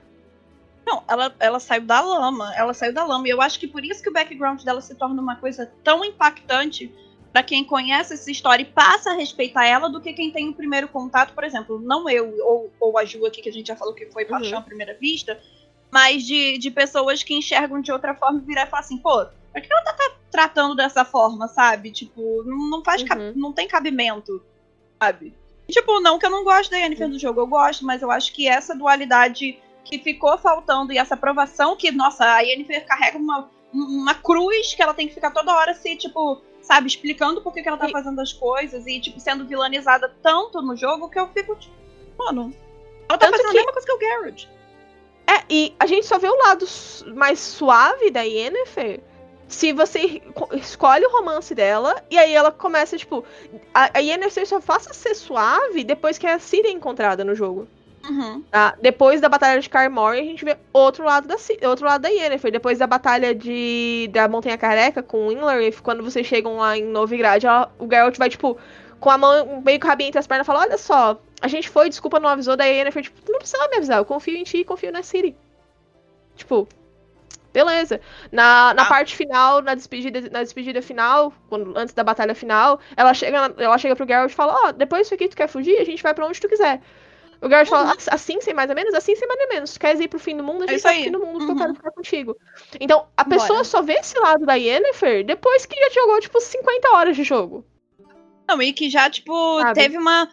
[SPEAKER 2] Não, ela, ela saiu da lama. Ela saiu da lama. E eu acho que por isso que o background dela se torna uma coisa tão impactante pra quem conhece essa história e passa a respeitar ela do que quem tem o primeiro contato, por exemplo, não eu ou, ou a Ju aqui, que a gente já falou que foi paixão
[SPEAKER 3] Uhum.
[SPEAKER 2] à primeira vista, mas de, de pessoas que enxergam de outra forma e virar e falar assim, pô, por que ela tá, tra- tratando dessa forma, sabe? Tipo, não, não faz
[SPEAKER 3] Uhum.
[SPEAKER 2] não tem cabimento, sabe? E, Tipo, não que eu não gosto da Yennefer do jogo, eu gosto, mas eu acho que essa dualidade que ficou faltando e essa aprovação que, nossa, a Yennefer carrega uma, uma cruz que ela tem que ficar toda hora se, tipo, sabe, explicando por que, que ela tá
[SPEAKER 3] E-
[SPEAKER 2] fazendo as coisas e, tipo, sendo vilanizada tanto no jogo que eu fico, tipo, mano, ela tá
[SPEAKER 3] Tanto
[SPEAKER 2] fazendo
[SPEAKER 3] que-
[SPEAKER 2] a mesma coisa que o Garrett.
[SPEAKER 3] É, e a gente só vê o lado mais suave da Yennefer se você co- escolhe o romance dela e aí ela começa, tipo. A, a Yennefer só faça ser suave depois que a Ciri é encontrada no jogo.
[SPEAKER 2] Uhum.
[SPEAKER 3] Tá? Depois da batalha de Carmore, a gente vê outro lado da outro lado da Yennefer. Depois da batalha de da Montanha Careca com Winlarith, quando vocês chegam lá em Novigrad, ela- o Geralt vai tipo com a mão meio com o rabinho entre as pernas e fala: "Olha só, a gente foi, desculpa, não avisou". Daí a Yennefer tipo: "Tu não precisa me avisar, eu confio em ti e confio na Ciri". Tipo, beleza. Na, na
[SPEAKER 2] Ah.
[SPEAKER 3] parte final, na despedida, na despedida final, quando, antes da batalha final, ela chega, ela chega pro Geralt e fala: "Ó, depois disso aqui tu quer fugir, a gente vai pra onde tu quiser". O Geralt fala, "Ah, assim sem mais ou menos? Assim sem mais ou menos. Tu queres ir pro fim do mundo? A
[SPEAKER 2] É
[SPEAKER 3] gente
[SPEAKER 2] isso
[SPEAKER 3] vai pro fim do mundo porque eu
[SPEAKER 2] Uhum.
[SPEAKER 3] quero ficar contigo. Então, a pessoa
[SPEAKER 2] Bora.
[SPEAKER 3] só vê esse lado da Yennefer depois que já jogou, tipo, 50 horas de jogo.
[SPEAKER 2] Não, e que já, tipo,
[SPEAKER 3] Sabe?
[SPEAKER 2] teve uma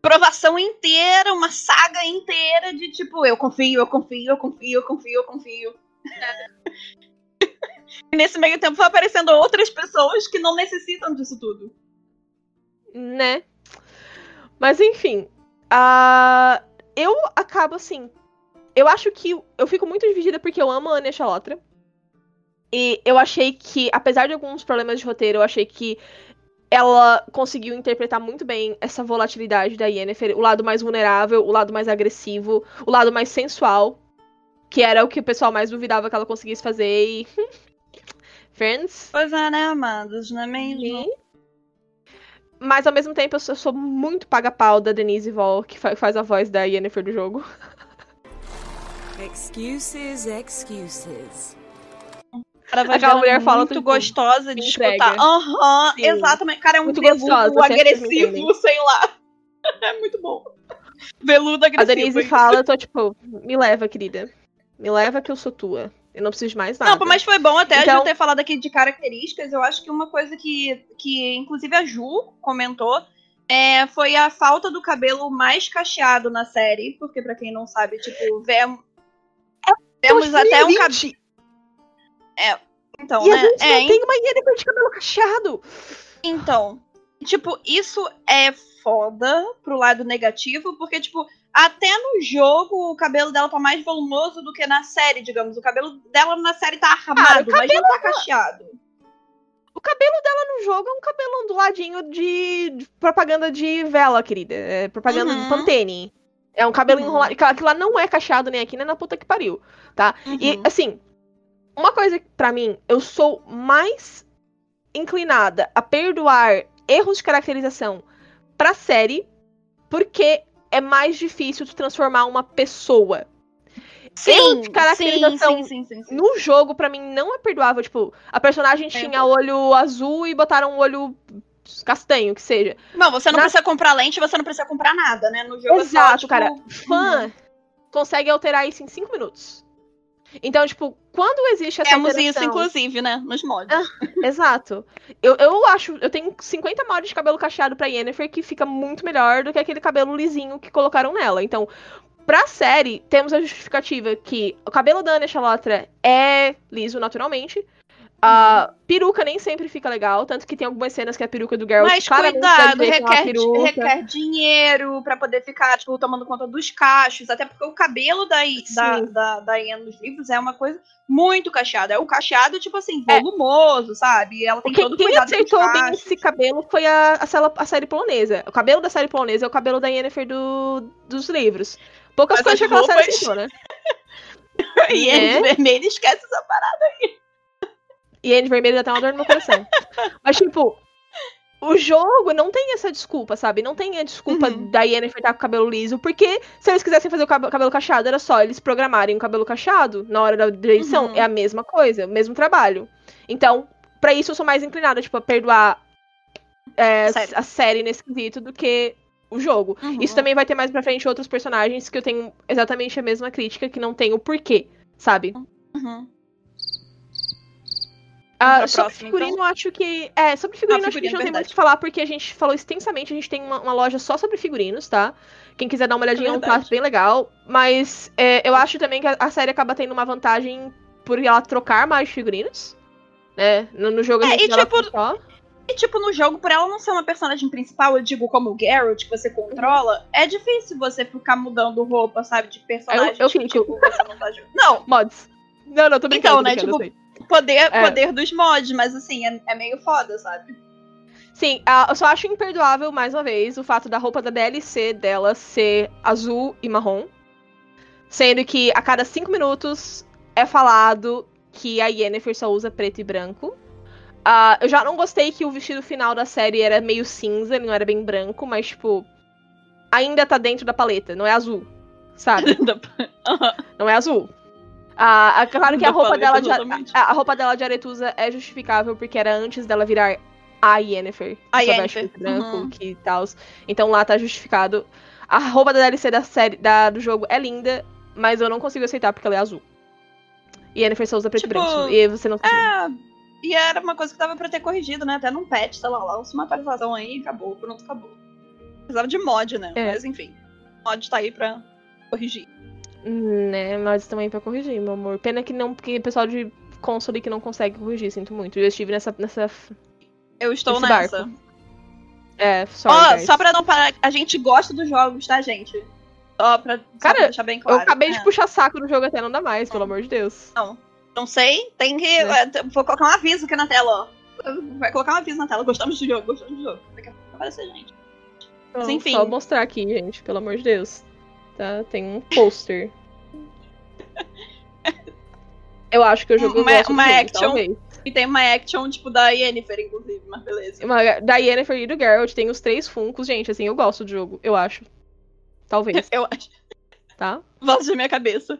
[SPEAKER 2] provação inteira, uma saga inteira de, tipo, eu confio, eu confio, eu confio, eu confio, eu confio. E nesse meio tempo foi aparecendo outras pessoas que não necessitam disso tudo.
[SPEAKER 3] né? Mas enfim, ah, eu acabo assim. Eu acho que eu fico muito dividida porque eu amo a Anya Chalotra. E eu achei que, apesar de alguns problemas de roteiro, eu achei que ela conseguiu interpretar muito bem essa volatilidade da Yennefer, o lado mais vulnerável, o lado mais agressivo, o lado mais sensual, que era o que o pessoal mais duvidava que ela conseguisse fazer e Friends,
[SPEAKER 2] Pois é, né, amados? Não é mesmo?
[SPEAKER 3] Sim. Mas ao mesmo tempo eu sou, sou muito paga-pau da Denise Vol, que fa- faz a voz da Yennefer do jogo.
[SPEAKER 4] Excuses, excuses.
[SPEAKER 2] Cara, a voz
[SPEAKER 3] Aquela mulher fala
[SPEAKER 2] muito gostosa de escutar. Aham,
[SPEAKER 3] Sim.
[SPEAKER 2] exatamente. Cara, é um
[SPEAKER 3] Muito
[SPEAKER 2] veludo
[SPEAKER 3] me
[SPEAKER 2] agressivo, sei lá. É muito bom. Veludo
[SPEAKER 3] A
[SPEAKER 2] agressivo.
[SPEAKER 3] Denise
[SPEAKER 2] isso.
[SPEAKER 3] fala, eu tô tipo, me leva, querida. Me leva que eu sou tua. Eu não preciso de mais nada.
[SPEAKER 2] Não, mas foi bom até a
[SPEAKER 3] Então-
[SPEAKER 2] gente ter falado aqui de características. Eu acho que uma coisa que, que inclusive, a Ju comentou é, foi a falta do cabelo mais cacheado na série. Porque, pra quem não sabe, tipo, vemos, vemos até um cabelo.
[SPEAKER 3] 2020,
[SPEAKER 2] Então,
[SPEAKER 3] E a
[SPEAKER 2] né?
[SPEAKER 3] gente
[SPEAKER 2] É,
[SPEAKER 3] não tem uma Yennefer de cabelo cacheado.
[SPEAKER 2] Então, tipo, isso é foda pro lado negativo, porque, tipo, até no jogo o cabelo dela tá mais volumoso do que na série, digamos. O cabelo dela na série tá armado,
[SPEAKER 3] o
[SPEAKER 2] mas não tá cacheado.
[SPEAKER 3] O cabelo dela no jogo é um cabelo onduladinho de, de propaganda de vela, querida. É propaganda
[SPEAKER 2] Uhum.
[SPEAKER 3] de Pantene. É um cabelo
[SPEAKER 2] Uhum.
[SPEAKER 3] enrolado. Aquilo lá não é cacheado nem aqui, nem na puta que pariu, tá? E,
[SPEAKER 2] Uhum.
[SPEAKER 3] assim, uma coisa que, pra mim, eu sou mais inclinada a perdoar erros de caracterização pra série, porque é mais difícil de transformar uma pessoa. erro de caracterização
[SPEAKER 2] sim, sim, sim, sim.
[SPEAKER 3] No jogo, pra mim, não é perdoável. Tipo, a personagem tinha olho azul e botaram um olho castanho, que seja.
[SPEAKER 2] Não, você não
[SPEAKER 3] Na-
[SPEAKER 2] precisa comprar lente, você não precisa comprar nada, né? No jogo é só,
[SPEAKER 3] Exato,
[SPEAKER 2] tipo,
[SPEAKER 3] cara. Fã consegue alterar isso em 5 minutos. Então, tipo, quando existe essa
[SPEAKER 2] Temos
[SPEAKER 3] alteração...
[SPEAKER 2] isso, inclusive, né? Nos mods.
[SPEAKER 3] Ah, Exato. Eu, eu acho, eu tenho 50 mods de cabelo cacheado pra Yennefer que fica muito melhor do que aquele cabelo lisinho que colocaram nela. Então, pra série, temos a justificativa que o cabelo da Anya Chalotra é liso naturalmente. A peruca nem sempre fica legal, tanto que tem algumas cenas que a peruca do Geralt
[SPEAKER 2] Mas cuidado, requer, requer dinheiro pra poder ficar, tipo, tomando conta dos cachos. Até porque o cabelo da, da,
[SPEAKER 3] Sim.
[SPEAKER 2] da, da Ian nos livros é uma coisa muito cacheada. É o cacheado, tipo assim,
[SPEAKER 3] É.
[SPEAKER 2] volumoso, sabe? E ela tem
[SPEAKER 3] Quem,
[SPEAKER 2] todo
[SPEAKER 3] quem acertou bem esse cabelo foi a, a, a série polonesa. O cabelo da série polonesa é o cabelo da Yennefer do, dos livros. Poucas
[SPEAKER 2] Mas
[SPEAKER 3] coisas que
[SPEAKER 2] as
[SPEAKER 3] aquela série
[SPEAKER 2] roupas-
[SPEAKER 3] acertou, né?
[SPEAKER 2] E
[SPEAKER 3] É.
[SPEAKER 2] vermelho esquece essa parada.
[SPEAKER 3] E Andy Vermelho dá até uma dor no meu coração. Mas, tipo, o jogo não tem essa desculpa, sabe? Não tem a desculpa
[SPEAKER 2] Uhum.
[SPEAKER 3] da Yennefer estar com o cabelo liso, porque se eles quisessem fazer o cab- cabelo cacheado, era só eles programarem o cabelo cacheado na hora da edição.
[SPEAKER 2] Uhum.
[SPEAKER 3] É a mesma coisa, o mesmo trabalho. Então, pra isso eu sou mais inclinada, tipo, a perdoar é, a série nesse quesito do que o jogo.
[SPEAKER 2] Uhum.
[SPEAKER 3] Isso também vai ter mais pra frente outros personagens que eu tenho exatamente a mesma crítica, que não tem o porquê, sabe?
[SPEAKER 2] Uhum.
[SPEAKER 3] Ah, sobre
[SPEAKER 2] próxima,
[SPEAKER 3] figurino,
[SPEAKER 2] então?
[SPEAKER 3] eu acho que. É, sobre figurino,
[SPEAKER 2] Ah,
[SPEAKER 3] acho que a gente não
[SPEAKER 2] figurino,
[SPEAKER 3] tem muito o que falar, porque a gente falou extensamente, a gente tem uma, uma loja só sobre figurinos, tá? Quem quiser dar uma olhadinha, é um passo bem legal. Mas é, eu acho também que a, a série acaba tendo uma vantagem por ela trocar mais figurinos. Né? No, no jogo a
[SPEAKER 2] É,
[SPEAKER 3] gente
[SPEAKER 2] e
[SPEAKER 3] vê ela
[SPEAKER 2] tipo,
[SPEAKER 3] só.
[SPEAKER 2] E, tipo, no jogo, por ela não ser uma personagem principal, eu digo como o Geralt, que você controla, é difícil você ficar mudando roupa, sabe? De personagem
[SPEAKER 3] eu
[SPEAKER 2] que,
[SPEAKER 3] fico.
[SPEAKER 2] tipo, não tá. Não,
[SPEAKER 3] Mods. Não, não, tô brincando.
[SPEAKER 2] Então, né, tipo,
[SPEAKER 3] eu.
[SPEAKER 2] Poder,
[SPEAKER 3] É.
[SPEAKER 2] poder dos mods, mas assim, é, é meio foda, sabe?
[SPEAKER 3] Sim, eu só acho imperdoável, mais uma vez, o fato da roupa da DLC dela ser azul e marrom. Sendo que a cada cinco minutos é falado que a Yennefer só usa preto e branco. Ah, eu já não gostei que o vestido final da série era meio cinza, ele não era bem branco, mas, tipo, ainda tá dentro da paleta, não é azul, sabe? Não é azul. Ah, é claro que a roupa, dela de, a, a roupa dela de Aretusa é justificável porque era antes dela virar a Yennefer.
[SPEAKER 2] A Yennefer,
[SPEAKER 3] e branco,
[SPEAKER 2] uhum.
[SPEAKER 3] que tal. Então lá tá justificado. A roupa da DLC da série da, do jogo é linda, mas eu não consigo aceitar porque ela é azul. E Yennefer só usa preto
[SPEAKER 2] Tipo,
[SPEAKER 3] e branco. E você não
[SPEAKER 2] É, E era uma coisa que dava pra ter corrigido, né? Até num patch, sei lá, lança uma atualização aí, acabou, pronto, acabou. Precisava de mod, né?
[SPEAKER 3] É.
[SPEAKER 2] Mas enfim, mod tá aí pra corrigir.
[SPEAKER 3] Né, mas também pra corrigir, meu amor. Pena que não, porque pessoal de console que não consegue corrigir, sinto muito. Eu estive nessa. nessa
[SPEAKER 2] Eu estou nessa.
[SPEAKER 3] barco. é, sorry,
[SPEAKER 2] Ó,
[SPEAKER 3] guys.
[SPEAKER 2] só pra não parar, a gente gosta dos jogos, tá, gente? Só pra, só
[SPEAKER 3] Cara,
[SPEAKER 2] pra deixar bem claro.
[SPEAKER 3] Eu acabei
[SPEAKER 2] É.
[SPEAKER 3] de puxar saco no jogo até não dá mais, pelo amor de Deus.
[SPEAKER 2] Não sei, tem que.
[SPEAKER 3] É.
[SPEAKER 2] é, Vou colocar um aviso aqui na tela, ó. Vai colocar um aviso na tela. Gostamos do jogo, gostamos do jogo. Daqui a pouco vai aparecer, gente. Mas
[SPEAKER 3] Então,
[SPEAKER 2] enfim.
[SPEAKER 3] Só mostrar aqui, gente, pelo amor de Deus. Tá? Tem um pôster. Eu acho que o jogo
[SPEAKER 2] Uma-
[SPEAKER 3] gosto
[SPEAKER 2] uma action.
[SPEAKER 3] talvez.
[SPEAKER 2] E tem uma action, tipo, da Yennefer, inclusive, mas beleza.
[SPEAKER 3] Uma, da Yennefer e do Geralt tem os três funcos, gente, assim, eu gosto do jogo, eu acho. Talvez,
[SPEAKER 2] Eu acho.
[SPEAKER 3] tá?
[SPEAKER 2] Voz da minha cabeça.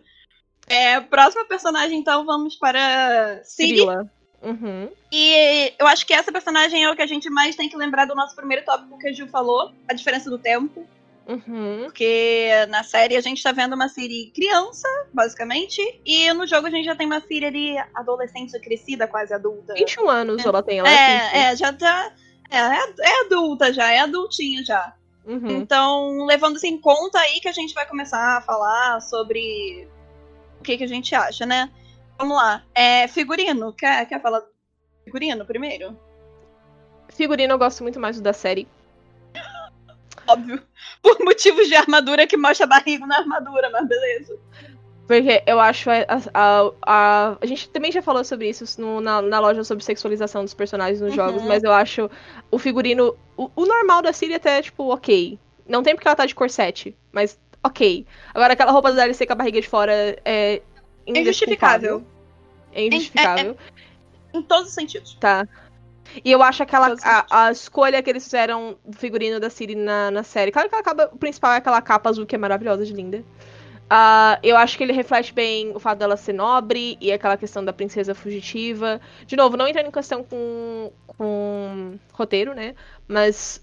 [SPEAKER 2] É, próxima personagem, então, vamos para Ciri.
[SPEAKER 3] Cirila. Uhum.
[SPEAKER 2] E eu acho que essa personagem é o que a gente mais tem que lembrar do nosso primeiro tópico que a Gil falou, a diferença do tempo.
[SPEAKER 3] Uhum.
[SPEAKER 2] Porque na série a gente tá vendo uma Ciri criança, basicamente, e no jogo a gente já tem uma Ciri ali adolescente, crescida, quase adulta.
[SPEAKER 3] 21 anos ela tem, ela é, 15.
[SPEAKER 2] É, é, já tá. É, é, é adulta já, é adultinha já.
[SPEAKER 3] Uhum.
[SPEAKER 2] Então, levando isso em conta aí que a gente vai começar a falar sobre o que, que a gente acha, né? Vamos lá. É, figurino. Quer, quer falar figurino primeiro?
[SPEAKER 3] Figurino eu gosto muito mais do da série.
[SPEAKER 2] Óbvio. Por motivos de armadura que mostra barriga na armadura, mas beleza.
[SPEAKER 3] Porque eu acho a, a, a, a gente também já falou sobre isso no- na, na loja sobre sexualização dos personagens nos
[SPEAKER 2] Uhum.
[SPEAKER 3] jogos, mas eu acho o figurino. O, o normal da Siri até é, tipo, ok. Não tem porque ela tá de corsete, mas ok. Agora aquela roupa da DLC com a barriga de fora é.
[SPEAKER 2] Injustificável.
[SPEAKER 3] É injustificável.
[SPEAKER 2] Em todos os sentidos.
[SPEAKER 3] Tá. E eu acho aquela a, a escolha que eles fizeram do figurino da Siri na, na série. Claro que ela acaba, o principal é aquela capa azul que é maravilhosa de linda. Ah, eu acho que ele reflete bem o fato dela ser nobre e aquela questão da princesa fugitiva. De novo, não entrando em questão com, com roteiro, né? Mas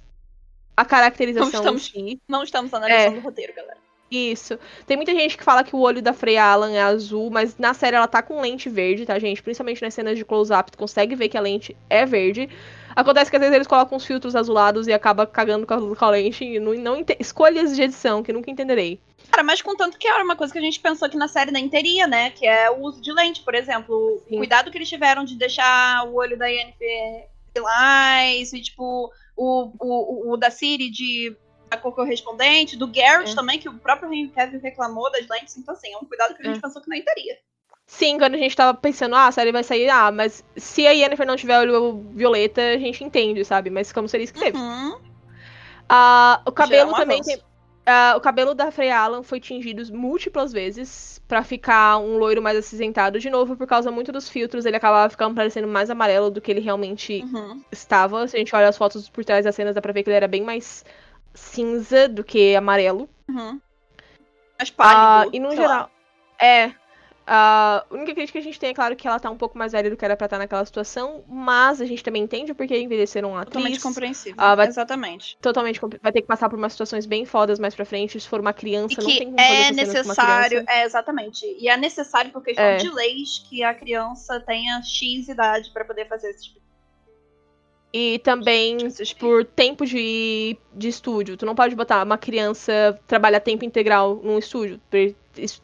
[SPEAKER 3] a caracterização
[SPEAKER 2] Não estamos-
[SPEAKER 3] si.
[SPEAKER 2] Não estamos analisando
[SPEAKER 3] É.
[SPEAKER 2] o roteiro, galera.
[SPEAKER 3] Isso. Tem muita gente que fala que o olho da Freya Allan é azul, mas na série ela tá com lente verde, tá, gente? Principalmente nas cenas de close-up, tu consegue ver que a lente é verde. Acontece que às vezes eles colocam uns filtros azulados e acaba cagando com a, lente. E não, não Escolhas de edição que nunca entenderei.
[SPEAKER 2] Cara, mas contanto que era uma coisa que a gente pensou que na série nem teria, né? Que é o uso de lente, por exemplo.
[SPEAKER 3] Sim.
[SPEAKER 2] O cuidado que eles tiveram de deixar o olho da Yennefer lilás, e tipo, o, o, o, o da Ciri de correspondente, do Garrett
[SPEAKER 3] É.
[SPEAKER 2] também, que o próprio Henry Cavill reclamou das lentes, então assim, é um cuidado que a gente
[SPEAKER 3] É.
[SPEAKER 2] pensou que nem teria.
[SPEAKER 3] Sim, quando a gente tava pensando, ah, a série vai sair, ah, mas se a Yennefer não tiver olho violeta, a gente entende, sabe? Mas como seria isso que teve?
[SPEAKER 2] Uhum.
[SPEAKER 3] Ah, o cabelo
[SPEAKER 2] um
[SPEAKER 3] também tem. ah, o cabelo da Freya Allan foi tingido múltiplas vezes pra ficar um loiro mais acinzentado. De novo, por causa muito dos filtros, ele acabava ficando parecendo mais amarelo do que ele realmente
[SPEAKER 2] Uhum.
[SPEAKER 3] estava. Se a gente olha as fotos por trás das cenas, dá pra ver que ele era bem mais cinza do que amarelo.
[SPEAKER 2] Uhum. Mais
[SPEAKER 3] Ah,
[SPEAKER 2] pálido.
[SPEAKER 3] e no geral.
[SPEAKER 2] lá.
[SPEAKER 3] É. A única crítica que a gente tem é claro que ela tá um pouco mais velha do que era pra estar naquela situação, mas a gente também entende porque envelheceram a
[SPEAKER 2] Totalmente
[SPEAKER 3] atriz.
[SPEAKER 2] compreensível.
[SPEAKER 3] Ah, vai-
[SPEAKER 2] Exatamente.
[SPEAKER 3] Totalmente vai ter que passar por umas situações bem fodas mais pra frente. Se for uma criança,
[SPEAKER 2] E
[SPEAKER 3] não tem como
[SPEAKER 2] é necessário, é exatamente. E é necessário por questão
[SPEAKER 3] É.
[SPEAKER 2] de leis que a criança tenha X idade pra poder fazer esse tipo
[SPEAKER 3] E também por tempo de, de estúdio. Tu não pode botar uma criança trabalhar tempo integral num estúdio. Tem,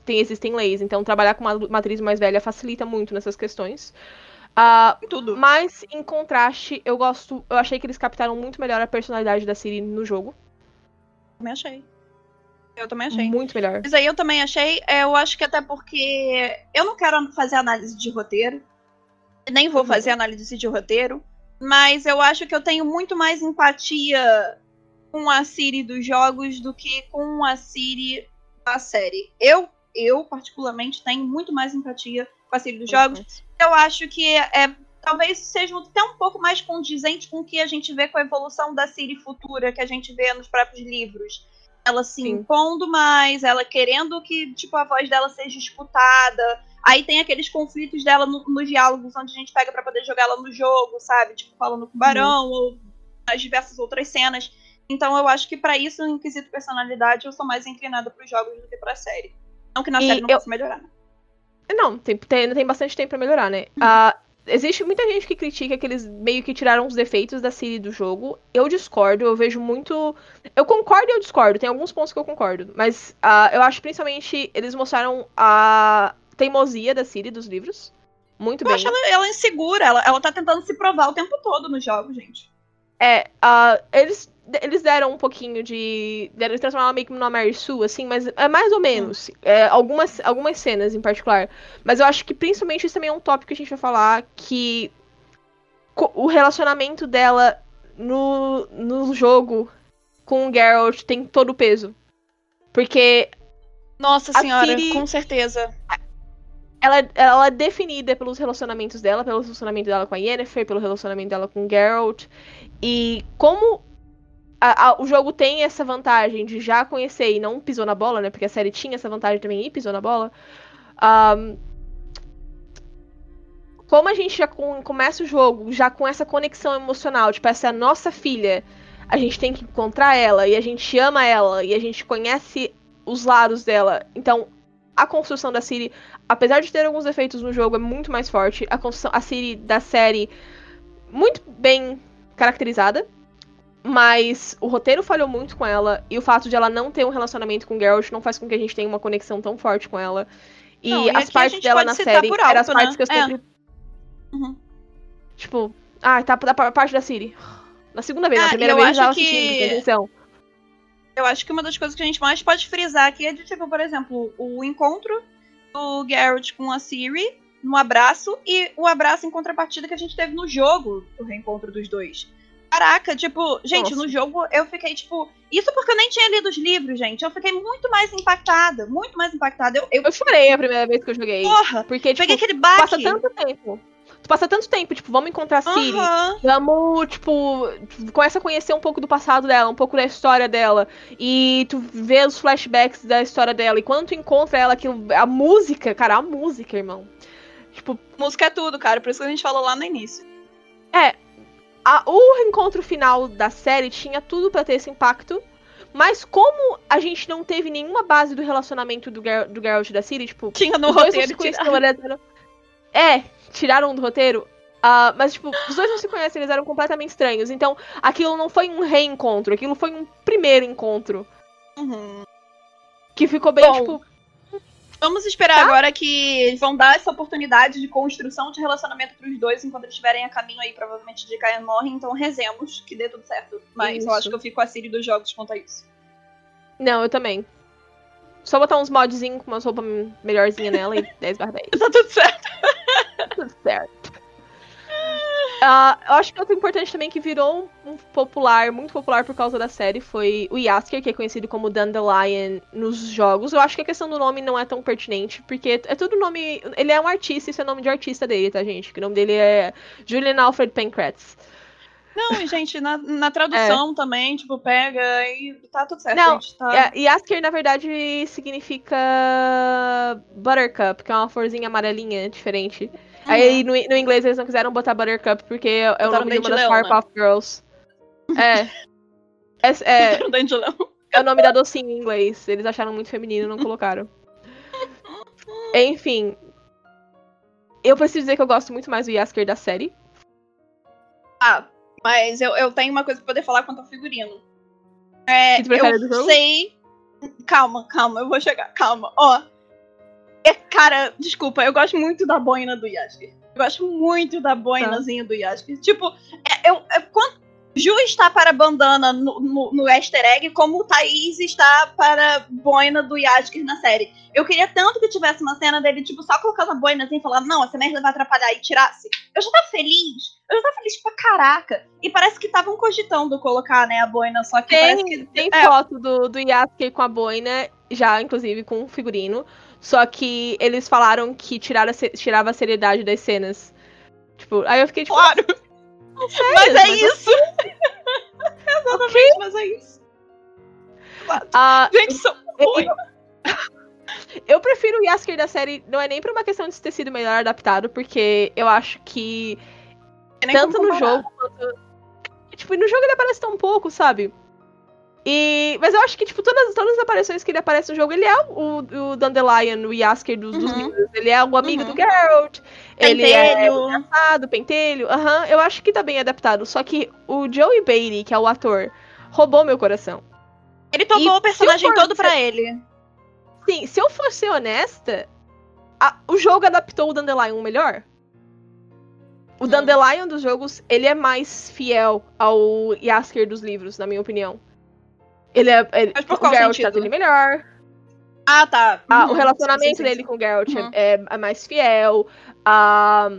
[SPEAKER 3] existem leis. Então, trabalhar com uma, uma atriz mais velha facilita muito nessas questões. Ah,
[SPEAKER 2] tudo.
[SPEAKER 3] mas, em contraste, eu gosto. Eu achei que eles captaram muito melhor a personalidade da Siri no jogo.
[SPEAKER 2] Também achei. Eu também achei.
[SPEAKER 3] Muito melhor.
[SPEAKER 2] Mas aí eu também achei, é, eu acho que até porque eu não quero fazer análise de roteiro, nem vou
[SPEAKER 3] Uhum.
[SPEAKER 2] fazer análise de roteiro, mas eu acho que eu tenho muito mais empatia com a Siri dos jogos do que com a Siri da série. Eu, eu particularmente, tenho muito mais empatia com a Siri dos jogos. Eu acho que é, talvez seja até um pouco mais condizente com o que a gente vê com a evolução da Siri futura, que a gente vê nos próprios livros ela se
[SPEAKER 3] Sim.
[SPEAKER 2] impondo mais, ela querendo que tipo a voz dela seja escutada. Aí tem aqueles conflitos dela no- nos diálogos onde a gente pega pra poder jogar ela no jogo, sabe? Tipo falando com o Barão ou nas diversas outras cenas. Então eu acho que pra isso, em quesito personalidade, eu sou mais inclinada pros jogos do que pra série. Não que na
[SPEAKER 3] E
[SPEAKER 2] série não
[SPEAKER 3] eu-
[SPEAKER 2] possa melhorar. né?
[SPEAKER 3] Não, tem, tem, tem bastante tempo pra melhorar, né? Ah, existe muita gente que critica que eles meio que tiraram os defeitos da Siri do jogo. Eu discordo, eu vejo muito. Eu concordo e eu discordo, tem alguns pontos que eu concordo. Mas uh, eu acho principalmente eles mostraram a teimosia da Siri dos livros. Muito
[SPEAKER 2] Eu
[SPEAKER 3] bem.
[SPEAKER 2] acho ela, ela insegura, ela, ela tá tentando se provar o tempo todo nos jogos, gente.
[SPEAKER 3] É, ah, eles, eles deram um pouquinho de. Deram, eles transformaram ela meio que numa Mary Sue, assim, mas é mais ou menos. É, algumas, algumas cenas em particular. Mas eu acho que principalmente isso também é um tópico que a gente vai falar, que o relacionamento dela no, no jogo com o Geralt tem todo o peso. Porque
[SPEAKER 2] Nossa senhora,
[SPEAKER 3] Ciri-
[SPEAKER 2] com certeza.
[SPEAKER 3] Ela, ela é definida pelos relacionamentos dela, pelo relacionamento dela com a Yennefer, pelo relacionamento dela com o Geralt. E como a- a- o jogo tem essa vantagem de já conhecer e não pisou na bola, né? Porque a série tinha essa vantagem também e pisou na bola. ahn, como a gente já com- começa o jogo já com essa conexão emocional, tipo, essa é a nossa filha, a gente tem que encontrar ela e a gente ama ela e a gente conhece os lados dela. Então, a construção da Ciri, apesar de ter alguns defeitos no jogo, é muito mais forte. A construção, a Ciri da série, muito bem caracterizada. Mas o roteiro falhou muito com ela. E o fato de ela não ter um relacionamento com Geralt não faz com que a gente tenha uma conexão tão forte com ela. E
[SPEAKER 2] Não, e
[SPEAKER 3] as partes dela na série
[SPEAKER 2] por
[SPEAKER 3] eram as
[SPEAKER 2] alto,
[SPEAKER 3] partes
[SPEAKER 2] né?
[SPEAKER 3] que eu
[SPEAKER 2] É.
[SPEAKER 3] sempre.
[SPEAKER 2] Uhum.
[SPEAKER 3] Tipo, ah, tá da pa- parte da Ciri. Na segunda vez,
[SPEAKER 2] Ah,
[SPEAKER 3] na primeira vez eu
[SPEAKER 2] acho
[SPEAKER 3] tava
[SPEAKER 2] que-
[SPEAKER 3] assistindo, atenção.
[SPEAKER 2] Eu acho que uma das coisas que a gente mais pode frisar aqui é de, tipo, por exemplo, o encontro do Geralt com a Ciri no abraço e o abraço em contrapartida que a gente teve no jogo, o reencontro dos dois. Caraca, tipo, gente,
[SPEAKER 3] Nossa.
[SPEAKER 2] no jogo eu fiquei, tipo. Isso porque eu nem tinha lido os livros, gente. Eu fiquei muito mais impactada. Muito mais impactada. Eu, eu
[SPEAKER 3] Eu chorei a primeira vez que eu joguei.
[SPEAKER 2] porra,
[SPEAKER 3] Porque, tipo,
[SPEAKER 2] peguei aquele baque.
[SPEAKER 3] passa tanto tempo. Tu passa tanto tempo, tipo, vamos encontrar a Ciri.
[SPEAKER 2] Aham.
[SPEAKER 3] Vamos, tipo, começa a conhecer um pouco do passado dela, um pouco da história dela. E tu vê os flashbacks da história dela. E quando tu encontra ela, aquilo, a música, cara, a música, irmão. Tipo,
[SPEAKER 2] Música é tudo, cara. Por isso que a gente falou lá no início.
[SPEAKER 3] a- o reencontro final da série tinha tudo pra ter esse impacto. Mas como a gente não teve nenhuma base do relacionamento do, Ger do Geralt e da Ciri, tipo,
[SPEAKER 2] Tinha no
[SPEAKER 3] os dois não
[SPEAKER 2] roteiro.
[SPEAKER 3] se conheciam. É, tiraram do roteiro. ah, mas, tipo, os dois não se conhecem, eles eram completamente estranhos. Então, aquilo não foi um reencontro, aquilo foi um primeiro encontro.
[SPEAKER 2] Uhum.
[SPEAKER 3] Que ficou bem,
[SPEAKER 2] Bom,
[SPEAKER 3] tipo.
[SPEAKER 2] Vamos esperar agora que eles vão dar essa oportunidade de construção de relacionamento pros dois enquanto eles estiverem a caminho aí, provavelmente, de Kayan morre. Então rezemos que dê tudo certo. Mas
[SPEAKER 3] Isso.
[SPEAKER 2] eu acho que eu fico a Siri dos jogos quanto a isso.
[SPEAKER 3] Não, eu também. Só botar uns modzinhos com umas roupas melhorzinhas nela e 10 barra 10.
[SPEAKER 2] Tá tudo certo.
[SPEAKER 3] Tudo certo. Ah, eu acho que outro importante também que virou um, um popular, muito popular por causa da série, foi o Yasker, que é conhecido como Dandelion nos jogos. Eu acho que a questão do nome não é tão pertinente, porque é tudo nome. Ele é um artista, isso é nome de artista dele, tá, gente? Que o nome dele é Julian Alfred Pancratz.
[SPEAKER 2] Não, e, gente, na, na tradução também, tipo, pega e tá tudo certo,
[SPEAKER 3] Não,
[SPEAKER 2] gente. Tá...
[SPEAKER 3] É, Yasker, na verdade, significa Buttercup, que é uma florzinha amarelinha diferente.
[SPEAKER 2] Uhum.
[SPEAKER 3] Aí no, no inglês eles não quiseram botar Buttercup porque é, é o nome de uma das
[SPEAKER 2] Leão, né?
[SPEAKER 3] Powerpuff Girls. É. É, é, é o nome da docinha em inglês. Eles acharam muito feminino e não colocaram. Enfim. Eu preciso dizer que eu gosto muito mais do Yasker da série.
[SPEAKER 2] Ah, mas eu, eu tenho uma coisa pra poder falar quanto ao figurino. É, eu sei. Calma, calma, eu vou chegar. Calma, ó. É, cara, desculpa, eu gosto muito da boina do Yasker. Eu gosto muito da boinazinha do Yasker. Tipo, é, eu, é, quando Ju está para a bandana no, no, no easter egg, como o Thaís está para a boina do Yasker na série. Eu queria tanto que tivesse uma cena dele, tipo, só colocando a boina assim e falar, não, essa merda vai atrapalhar e tirasse. Eu já tava feliz. Eu já tava feliz pra caraca. E parece que estavam cogitando colocar, né, a boina, só que parece
[SPEAKER 3] Tem,
[SPEAKER 2] que.
[SPEAKER 3] tem
[SPEAKER 2] é,
[SPEAKER 3] foto do, do Yasker com a boina, já inclusive com o figurino. Só que eles falaram que tiraram tirava a seriedade das cenas. Tipo, aí eu fiquei tipo.
[SPEAKER 2] Claro.
[SPEAKER 3] Sério,
[SPEAKER 2] Mas é
[SPEAKER 3] mas
[SPEAKER 2] isso. Exatamente, mas é isso.
[SPEAKER 3] Ah,
[SPEAKER 2] Gente, são ruim.
[SPEAKER 3] eu prefiro o Yasker da série, não é nem por uma questão de ter sido melhor adaptado, porque eu acho que
[SPEAKER 2] Nem
[SPEAKER 3] tanto no jogo quanto. Tipo, no jogo ele aparece tão pouco, sabe? E, mas eu acho que, tipo, todas, todas as aparições que ele aparece no jogo, ele é o, o Dandelion, o Yasker dos, dos
[SPEAKER 2] Uhum.
[SPEAKER 3] livros. Ele é o amigo
[SPEAKER 2] Uhum.
[SPEAKER 3] do Geralt. Ele é
[SPEAKER 2] Pentelho.
[SPEAKER 3] engraçado, pentelho. Aham, eu acho que tá bem adaptado. Só que o Joey Beatty, que é o ator, roubou meu coração.
[SPEAKER 2] Ele tomou
[SPEAKER 3] E
[SPEAKER 2] o personagem todo pra ele.
[SPEAKER 3] Sim, se eu for ser honesta, a- o jogo adaptou o Dandelion melhor. O
[SPEAKER 2] Hum.
[SPEAKER 3] Dandelion dos jogos, ele é mais fiel ao Yasker dos livros, na minha opinião. Ele é. Ele,
[SPEAKER 2] Mas por
[SPEAKER 3] o
[SPEAKER 2] qual
[SPEAKER 3] Geralt
[SPEAKER 2] sentido?
[SPEAKER 3] trata ele melhor.
[SPEAKER 2] Ah, tá.
[SPEAKER 3] Ah,
[SPEAKER 2] Uhum,
[SPEAKER 3] o relacionamento dele com o Geralt é-
[SPEAKER 2] Uhum.
[SPEAKER 3] é, é mais fiel. A.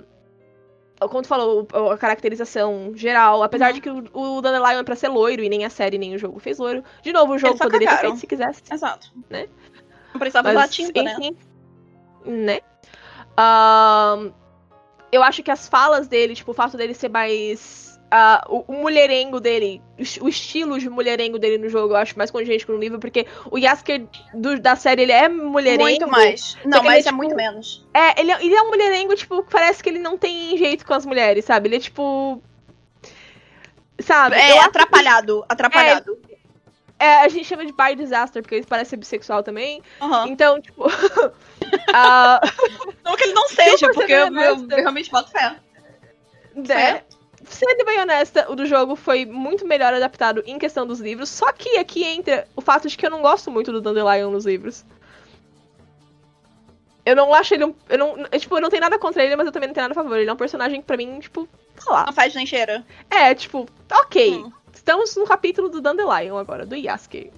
[SPEAKER 3] Como tu falou, a caracterização geral. Apesar
[SPEAKER 2] Uhum.
[SPEAKER 3] de que o, o Dandelion é pra ser loiro e nem a série nem o jogo fez loiro. De novo, o jogo poderia ter
[SPEAKER 2] cagaram.
[SPEAKER 3] feito se quisesse.
[SPEAKER 2] Exato.
[SPEAKER 3] Né?
[SPEAKER 2] Não precisava usar tinta, né?
[SPEAKER 3] enfim, né? Ahn, eu acho que as falas dele, tipo, o fato dele ser mais. Ah, o, o mulherengo dele, o es- o estilo de mulherengo dele no jogo, eu acho mais condizente com o livro, porque o Yasker do- da série, ele é mulherengo.
[SPEAKER 2] Muito mais. Não,
[SPEAKER 3] que ele
[SPEAKER 2] mas
[SPEAKER 3] é,
[SPEAKER 2] é
[SPEAKER 3] tipo,
[SPEAKER 2] muito menos.
[SPEAKER 3] É, ele, é- ele é um mulherengo, tipo, que parece que ele não tem jeito com as mulheres, sabe? Ele é tipo. Sabe?
[SPEAKER 2] É,
[SPEAKER 3] Eu
[SPEAKER 2] atrapalhado. Atrapalhado.
[SPEAKER 3] que- é, a gente chama de bi disaster, porque ele parece ser bissexual também.
[SPEAKER 2] Aham.
[SPEAKER 3] Então, tipo. ah,
[SPEAKER 2] Não que ele não seja, porque
[SPEAKER 3] ser
[SPEAKER 2] eu, eu, eu realmente boto fé.
[SPEAKER 3] né? Sendo bem honesta, o do jogo foi muito melhor adaptado em questão dos livros. Só que aqui entra o fato de que eu não gosto muito do Dandelion nos livros. Eu não acho ele um. Eu não, eu, tipo, eu não tenho nada contra ele, mas eu também não tenho nada a favor. Ele é um personagem que pra mim, tipo, tá lá.
[SPEAKER 2] Não faz nem cheira.
[SPEAKER 3] É, tipo, ok.
[SPEAKER 2] Hum.
[SPEAKER 3] Estamos no capítulo do Dandelion agora, do Yasuke.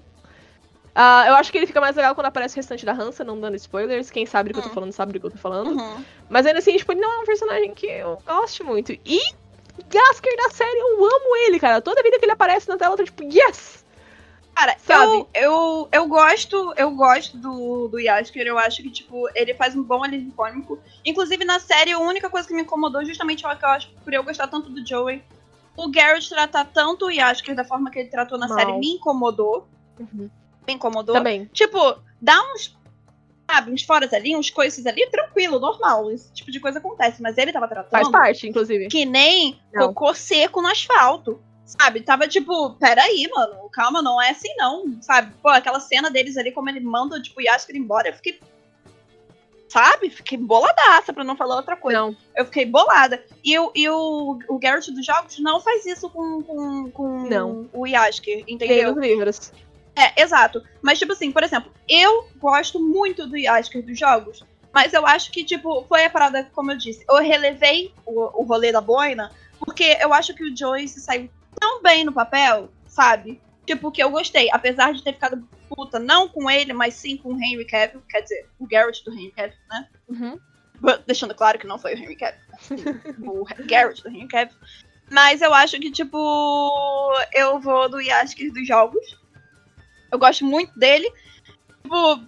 [SPEAKER 3] Ah, eu acho que ele fica mais legal quando aparece o restante da Hansa, não dando spoilers. Quem sabe do que eu tô
[SPEAKER 2] Hum.
[SPEAKER 3] falando sabe do que eu tô falando.
[SPEAKER 2] Uhum.
[SPEAKER 3] Mas ainda assim, tipo, ele não é um personagem que eu gosto muito. E Yasker da série, eu amo ele, cara. Toda vida que ele aparece na tela, eu tô tipo, yes!
[SPEAKER 2] Cara,
[SPEAKER 3] Sabe?
[SPEAKER 2] eu, eu, eu gosto, eu gosto do, do Yasker, eu acho que, tipo, ele faz um bom alívio cômico. Inclusive, na série, a única coisa que me incomodou, justamente é o que eu acho, por eu gostar tanto do Joey, o Garrett tratar tanto o Yasker da forma que ele tratou na
[SPEAKER 3] Mal.
[SPEAKER 2] série me incomodou.
[SPEAKER 3] Uhum.
[SPEAKER 2] Me incomodou.
[SPEAKER 3] Também.
[SPEAKER 2] Tipo, dá uns, sabe, uns foras ali, uns coices ali, tranquilo, normal. Esse tipo de coisa acontece. Mas ele tava tratando
[SPEAKER 3] Faz parte, inclusive.
[SPEAKER 2] que nem
[SPEAKER 3] Não.
[SPEAKER 2] cocô seco no asfalto. Sabe? Tava tipo, peraí, mano, calma, não é assim não. Sabe? Pô, aquela cena deles ali, como ele manda, tipo, o Yasker embora, eu fiquei. Sabe? Fiquei boladaça, pra não falar outra coisa.
[SPEAKER 3] Não.
[SPEAKER 2] Eu fiquei bolada. E, o- e o, o Garrett dos jogos não faz isso com, com, com
[SPEAKER 3] Não.
[SPEAKER 2] o Yasker,
[SPEAKER 3] Tem
[SPEAKER 2] entendeu?
[SPEAKER 3] nos livros.
[SPEAKER 2] É, exato. Mas, tipo assim, por exemplo, eu gosto muito do Yasker dos jogos, mas eu acho que, tipo, foi a parada, como eu disse, eu relevei o, o rolê da boina, porque eu acho que o Joey se saiu tão bem no papel, sabe? Tipo, que eu gostei, apesar de ter ficado puta, não com ele, mas sim com o Henry Cavill, quer dizer, o Garrett do Henry Cavill, né?
[SPEAKER 3] Uhum.
[SPEAKER 2] Deixando claro que não foi o Henry Cavill. o Garrett do Henry Cavill. Mas eu acho que, tipo, eu vou do Yasker dos jogos. Eu gosto muito dele. Tipo,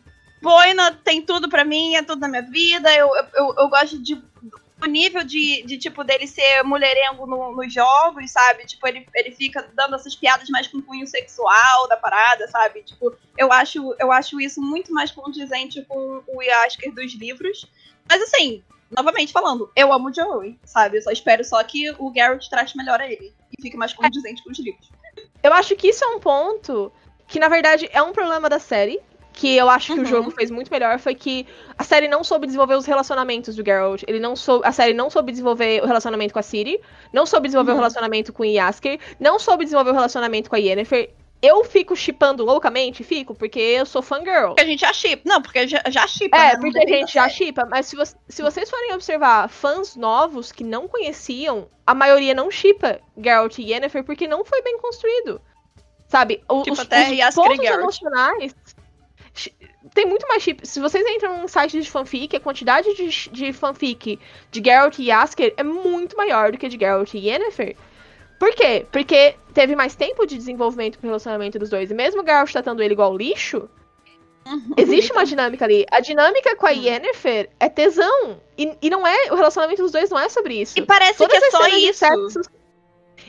[SPEAKER 2] Boina tem tudo pra mim, é tudo na minha vida. Eu, eu, eu gosto de o nível de, de, tipo, dele ser mulherengo no- nos jogos, sabe? Tipo, ele, ele fica dando essas piadas mais com cunho sexual da parada, sabe? Tipo, eu acho, eu acho isso muito mais condizente com o Yasker dos livros. Mas assim, novamente falando, eu amo o Joey, sabe? Eu só espero só que o Garrett trate melhor a ele. E fique mais condizente com os livros.
[SPEAKER 3] Eu acho que isso é um ponto que, na verdade, é um problema da série. Que eu acho que
[SPEAKER 2] Uhum.
[SPEAKER 3] o jogo fez muito melhor. Foi que a série não soube desenvolver os relacionamentos do Geralt. Ele não sou, a série não soube desenvolver o relacionamento com a Ciri. Não soube desenvolver
[SPEAKER 2] Uhum.
[SPEAKER 3] o relacionamento com o Yasker. Não soube desenvolver o relacionamento com a Yennefer. Eu fico chipando loucamente, fico, porque eu sou fangirl.
[SPEAKER 2] Porque a gente já chipa. Não, porque já, já chipa.
[SPEAKER 3] É,
[SPEAKER 2] né?
[SPEAKER 3] Porque a gente já chipa, mas se, se vocês forem observar fãs novos que não conheciam, a maioria não chipa Geralt e Yennefer porque não foi bem construído. Sabe? O-
[SPEAKER 2] Tipo,
[SPEAKER 3] os,
[SPEAKER 2] até
[SPEAKER 3] os pontos emocionais. Tem muito mais chip. Se vocês entram em sites de fanfic, a quantidade de, de fanfic de Geralt e Yasker é muito maior do que de Geralt e Yennefer. Por quê? Porque teve mais tempo de desenvolvimento pro relacionamento dos dois. E mesmo o Geralt tratando ele igual lixo,
[SPEAKER 2] Uhum.
[SPEAKER 3] Existe uma dinâmica ali. A dinâmica com a
[SPEAKER 2] Hum.
[SPEAKER 3] Yennefer é tesão. E, e não é. O relacionamento dos dois não é sobre isso.
[SPEAKER 2] E parece
[SPEAKER 3] Todas
[SPEAKER 2] que é só isso.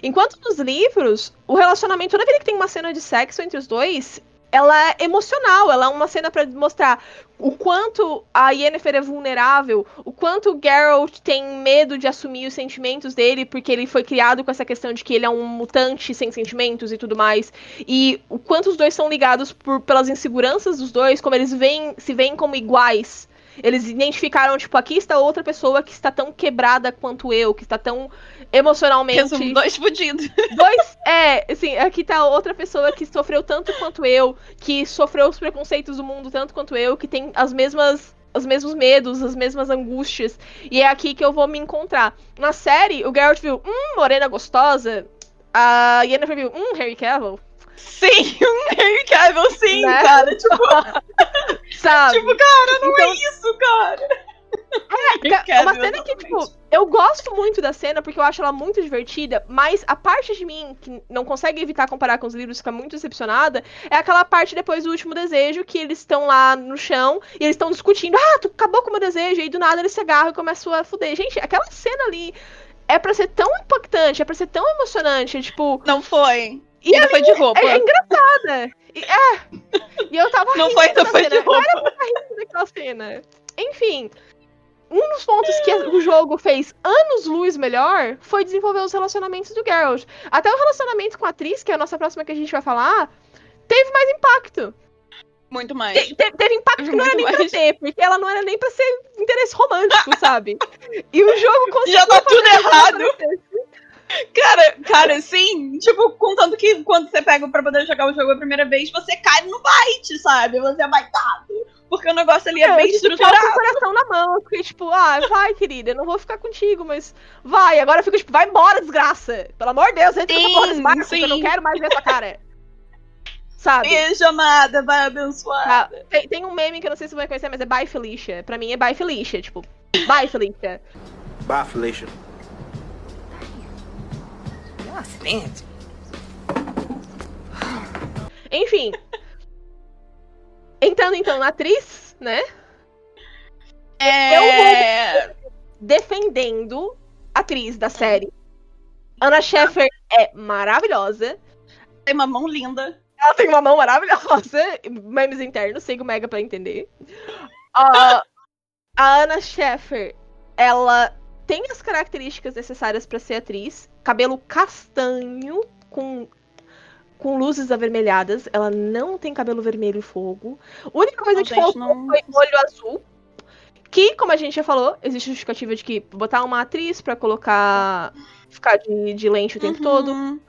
[SPEAKER 3] Enquanto nos livros, o relacionamento, toda vez que tem uma cena de sexo entre os dois, ela é emocional, ela é uma cena pra mostrar o quanto a Yennefer é vulnerável, o quanto o Geralt tem medo de assumir os sentimentos dele, porque ele foi criado com essa questão de que ele é um mutante sem sentimentos e tudo mais, e o quanto os dois são ligados por, pelas inseguranças dos dois, como eles veem, se veem como iguais. Eles identificaram, tipo, aqui está outra pessoa que está tão quebrada quanto eu, que está tão emocionalmente.
[SPEAKER 2] Resumo, dois fudidos.
[SPEAKER 3] Dois. É, assim, aqui tá outra pessoa que sofreu tanto quanto eu, que sofreu os preconceitos do mundo tanto quanto eu, que tem as mesmas. Os mesmos medos, as mesmas angústias. E é aqui que eu vou me encontrar. Na série, o Geralt viu, hum, morena gostosa. A Yennefer viu, hum, Harry Cavill.
[SPEAKER 2] Sim, um Harry Cavill, sim,
[SPEAKER 3] Né?
[SPEAKER 2] cara. Tipo,
[SPEAKER 3] Sabe?
[SPEAKER 2] tipo, cara, não
[SPEAKER 3] Então-
[SPEAKER 2] é isso, cara.
[SPEAKER 3] É, ca- uma
[SPEAKER 2] Cavill,
[SPEAKER 3] cena que, tipo, eu gosto muito da cena porque eu acho ela muito divertida, mas a parte de mim que não consegue evitar comparar com os livros, fica muito decepcionada, é aquela parte depois do último desejo, que eles estão lá no chão e eles estão discutindo, ah, tu acabou com o meu desejo, e aí do nada eles se agarram e começam a fuder. Gente, aquela cena ali é pra ser tão impactante, é pra ser tão emocionante, é, tipo.
[SPEAKER 2] Não foi.
[SPEAKER 3] E
[SPEAKER 2] Ainda foi de roupa.
[SPEAKER 3] É, é engraçada. E, é. E eu tava
[SPEAKER 2] Não foi, não foi de
[SPEAKER 3] cena.
[SPEAKER 2] roupa.
[SPEAKER 3] Eu tava rindo daquela cena. Enfim, um dos pontos que o jogo fez anos-luz melhor foi desenvolver os relacionamentos do Geralt. Até o relacionamento com a atriz, que é a nossa próxima que a gente vai falar, teve mais impacto.
[SPEAKER 2] Muito mais.
[SPEAKER 3] Te- te- teve impacto que não era nem pra
[SPEAKER 2] mais.
[SPEAKER 3] ter, porque ela não era nem pra ser interesse romântico, sabe? E o jogo conseguiu
[SPEAKER 2] Já tá tudo errado. Cara, cara, sim. Tipo, contanto que quando você pega pra poder jogar o jogo a primeira vez, você cai no bait, sabe? Você é baitado. Porque o negócio ali é,
[SPEAKER 3] É,
[SPEAKER 2] bem
[SPEAKER 3] eu
[SPEAKER 2] estruturado.
[SPEAKER 3] ficar com o coração na mão. Eu fiquei tipo, ah, vai, querida, eu não vou ficar contigo, mas vai. Agora eu fico tipo, vai embora, desgraça. Pelo amor de Deus, entra
[SPEAKER 2] Sim,
[SPEAKER 3] nessa porra desse barco, eu não quero mais ver tua cara. Sabe?
[SPEAKER 2] Beijo, amada, vai abençoar.
[SPEAKER 3] Tá, tem, tem um meme que eu não sei se você vai conhecer, mas é Bye Felicia. Pra mim é Bye Felicia, tipo, Bye Felicia.
[SPEAKER 5] Bye, Felicia.
[SPEAKER 4] You're fancy.
[SPEAKER 3] Enfim. Entrando então na atriz, né?
[SPEAKER 2] É.
[SPEAKER 3] Defendendo a atriz da série. Ana Sheffer é maravilhosa.
[SPEAKER 2] Tem uma mão linda.
[SPEAKER 3] Ela tem uma mão maravilhosa. Memes internos, siga o Mega pra entender. Ah, a Ana Sheffer, ela tem as características necessárias pra ser atriz. Cabelo castanho, com, com luzes avermelhadas. Ela não tem cabelo vermelho e fogo. A única coisa
[SPEAKER 2] Não,
[SPEAKER 3] que faltou
[SPEAKER 2] não-
[SPEAKER 3] foi olho azul. Que, como a gente já falou, existe justificativa de que botar uma atriz pra colocar. ficar de, de lente o tempo
[SPEAKER 2] Uhum.
[SPEAKER 3] todo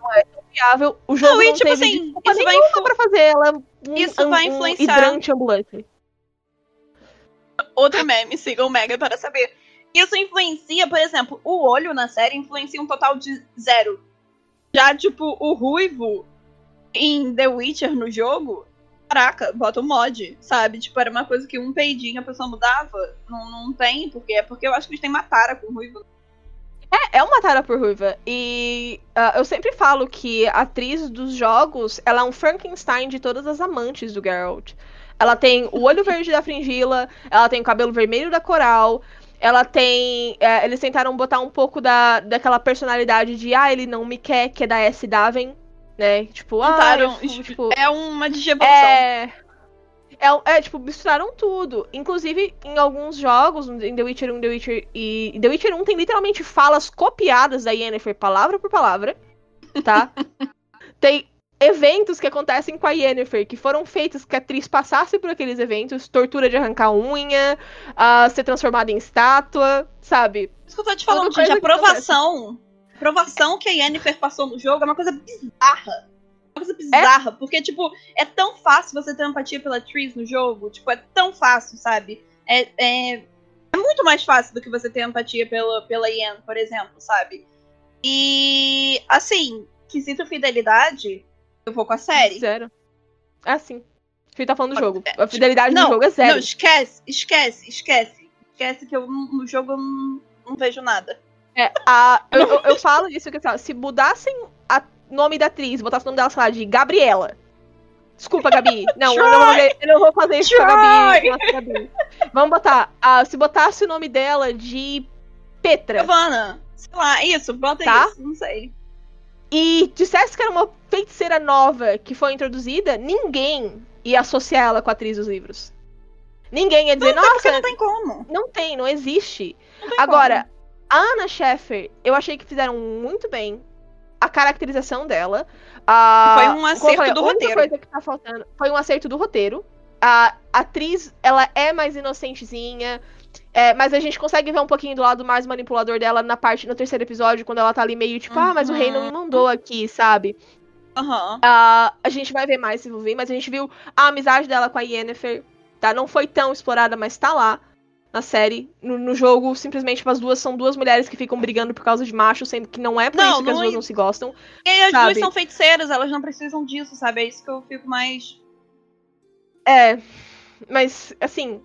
[SPEAKER 3] viável. O jogo
[SPEAKER 2] Não,
[SPEAKER 3] não,
[SPEAKER 2] e, tipo
[SPEAKER 3] teve
[SPEAKER 2] assim, isso vai influ-
[SPEAKER 3] pra fazer ela um,
[SPEAKER 2] Isso vai
[SPEAKER 3] um
[SPEAKER 2] influenciar.
[SPEAKER 3] hidrante ambulante.
[SPEAKER 2] Outro meme, siga o Mega para saber. Isso influencia, por exemplo, o olho na série influencia um total de zero. Já, tipo, o ruivo em The Witcher no jogo, caraca, bota o mod, sabe? Tipo, era uma coisa que um peidinho a pessoa mudava. Não, não tem, porque é porque eu acho que eles têm uma tara com ruivo.
[SPEAKER 3] É, é uma tara por ruiva. E ah, eu sempre falo que a atriz dos jogos, ela é um Frankenstein de todas as amantes do Geralt. Ela tem o olho verde da Fringila, ela tem o cabelo vermelho da Coral, ela tem. é, eles tentaram botar um pouco da, daquela personalidade de ah, ele não me quer, que é da S. Daven, né? Tipo, ah,
[SPEAKER 2] Tentaram,
[SPEAKER 3] eu- tipo,
[SPEAKER 2] É uma digievolução.
[SPEAKER 3] É, é. É, tipo, misturaram tudo. Inclusive, em alguns jogos, em The Witcher 1 The Witcher e. The Witcher 1 tem literalmente falas copiadas da Yennefer, palavra por palavra. Tá? tem eventos que acontecem com a Yennefer, que foram feitos que a atriz passasse por aqueles eventos, tortura de arrancar unha, ah, ser transformada em estátua, sabe?
[SPEAKER 2] Isso que eu tô te falando, gente, a
[SPEAKER 3] que
[SPEAKER 2] provação. A provação que a Yennefer passou no jogo é uma coisa bizarra. Uma coisa bizarra. Porque, tipo, é tão fácil você ter empatia pela Tris no jogo. Tipo, é tão fácil, sabe? É, é, é muito mais fácil do que você ter empatia pela, pela Yen, por exemplo, sabe? E, assim, quesito fidelidade, eu vou com a série.
[SPEAKER 3] Zero. É assim. A gente tá falando do jogo. A fidelidade
[SPEAKER 2] Não,
[SPEAKER 3] do jogo é zero.
[SPEAKER 2] Não, esquece, esquece, esquece. Esquece que eu no jogo eu não, não vejo nada.
[SPEAKER 3] É, a, eu, eu, eu falo isso que assim, se mudassem o nome da atriz, botasse o nome dela, sei lá, de Gabriela. Desculpa, Gabi. Não, eu não, vou, eu não vou fazer isso com a Gabi. Nossa, Gabi. Vamos botar. ah, se botasse o nome dela de Petra
[SPEAKER 2] Giovana, sei lá, isso, bota
[SPEAKER 3] Tá.
[SPEAKER 2] isso, não sei.
[SPEAKER 3] E dissesse que era uma feiticeira nova que foi introduzida, ninguém ia associar ela com a atriz dos livros. Ninguém ia dizer,
[SPEAKER 2] Não,
[SPEAKER 3] nossa,
[SPEAKER 2] não tem como.
[SPEAKER 3] não tem, não existe.
[SPEAKER 2] Não tem
[SPEAKER 3] Agora, a Anna Sheffer, eu achei que fizeram muito bem a caracterização dela. A,
[SPEAKER 2] Foi um
[SPEAKER 3] como
[SPEAKER 2] acerto
[SPEAKER 3] falei,
[SPEAKER 2] do
[SPEAKER 3] a única
[SPEAKER 2] roteiro.
[SPEAKER 3] coisa que tá faltando foi um acerto do roteiro. A atriz, ela é mais inocentezinha. É, mas a gente consegue ver um pouquinho do lado mais manipulador dela na parte no terceiro episódio, quando ela tá ali meio tipo, ah, mas o rei não me
[SPEAKER 2] Uhum.
[SPEAKER 3] mandou aqui, sabe?
[SPEAKER 2] Aham.
[SPEAKER 3] Ah, a gente vai ver mais se envolver, mas a gente viu a amizade dela com a Yennefer, tá? Não foi tão explorada, mas tá lá na série. No, no jogo, simplesmente as duas são duas mulheres que ficam brigando por causa de macho, sendo que não é por
[SPEAKER 2] Não,
[SPEAKER 3] isso que as
[SPEAKER 2] não
[SPEAKER 3] duas
[SPEAKER 2] é-
[SPEAKER 3] não se gostam.
[SPEAKER 2] E as
[SPEAKER 3] Sabe?
[SPEAKER 2] duas são feiticeiras, elas não precisam disso, sabe? É isso que eu fico mais.
[SPEAKER 3] É, mas assim.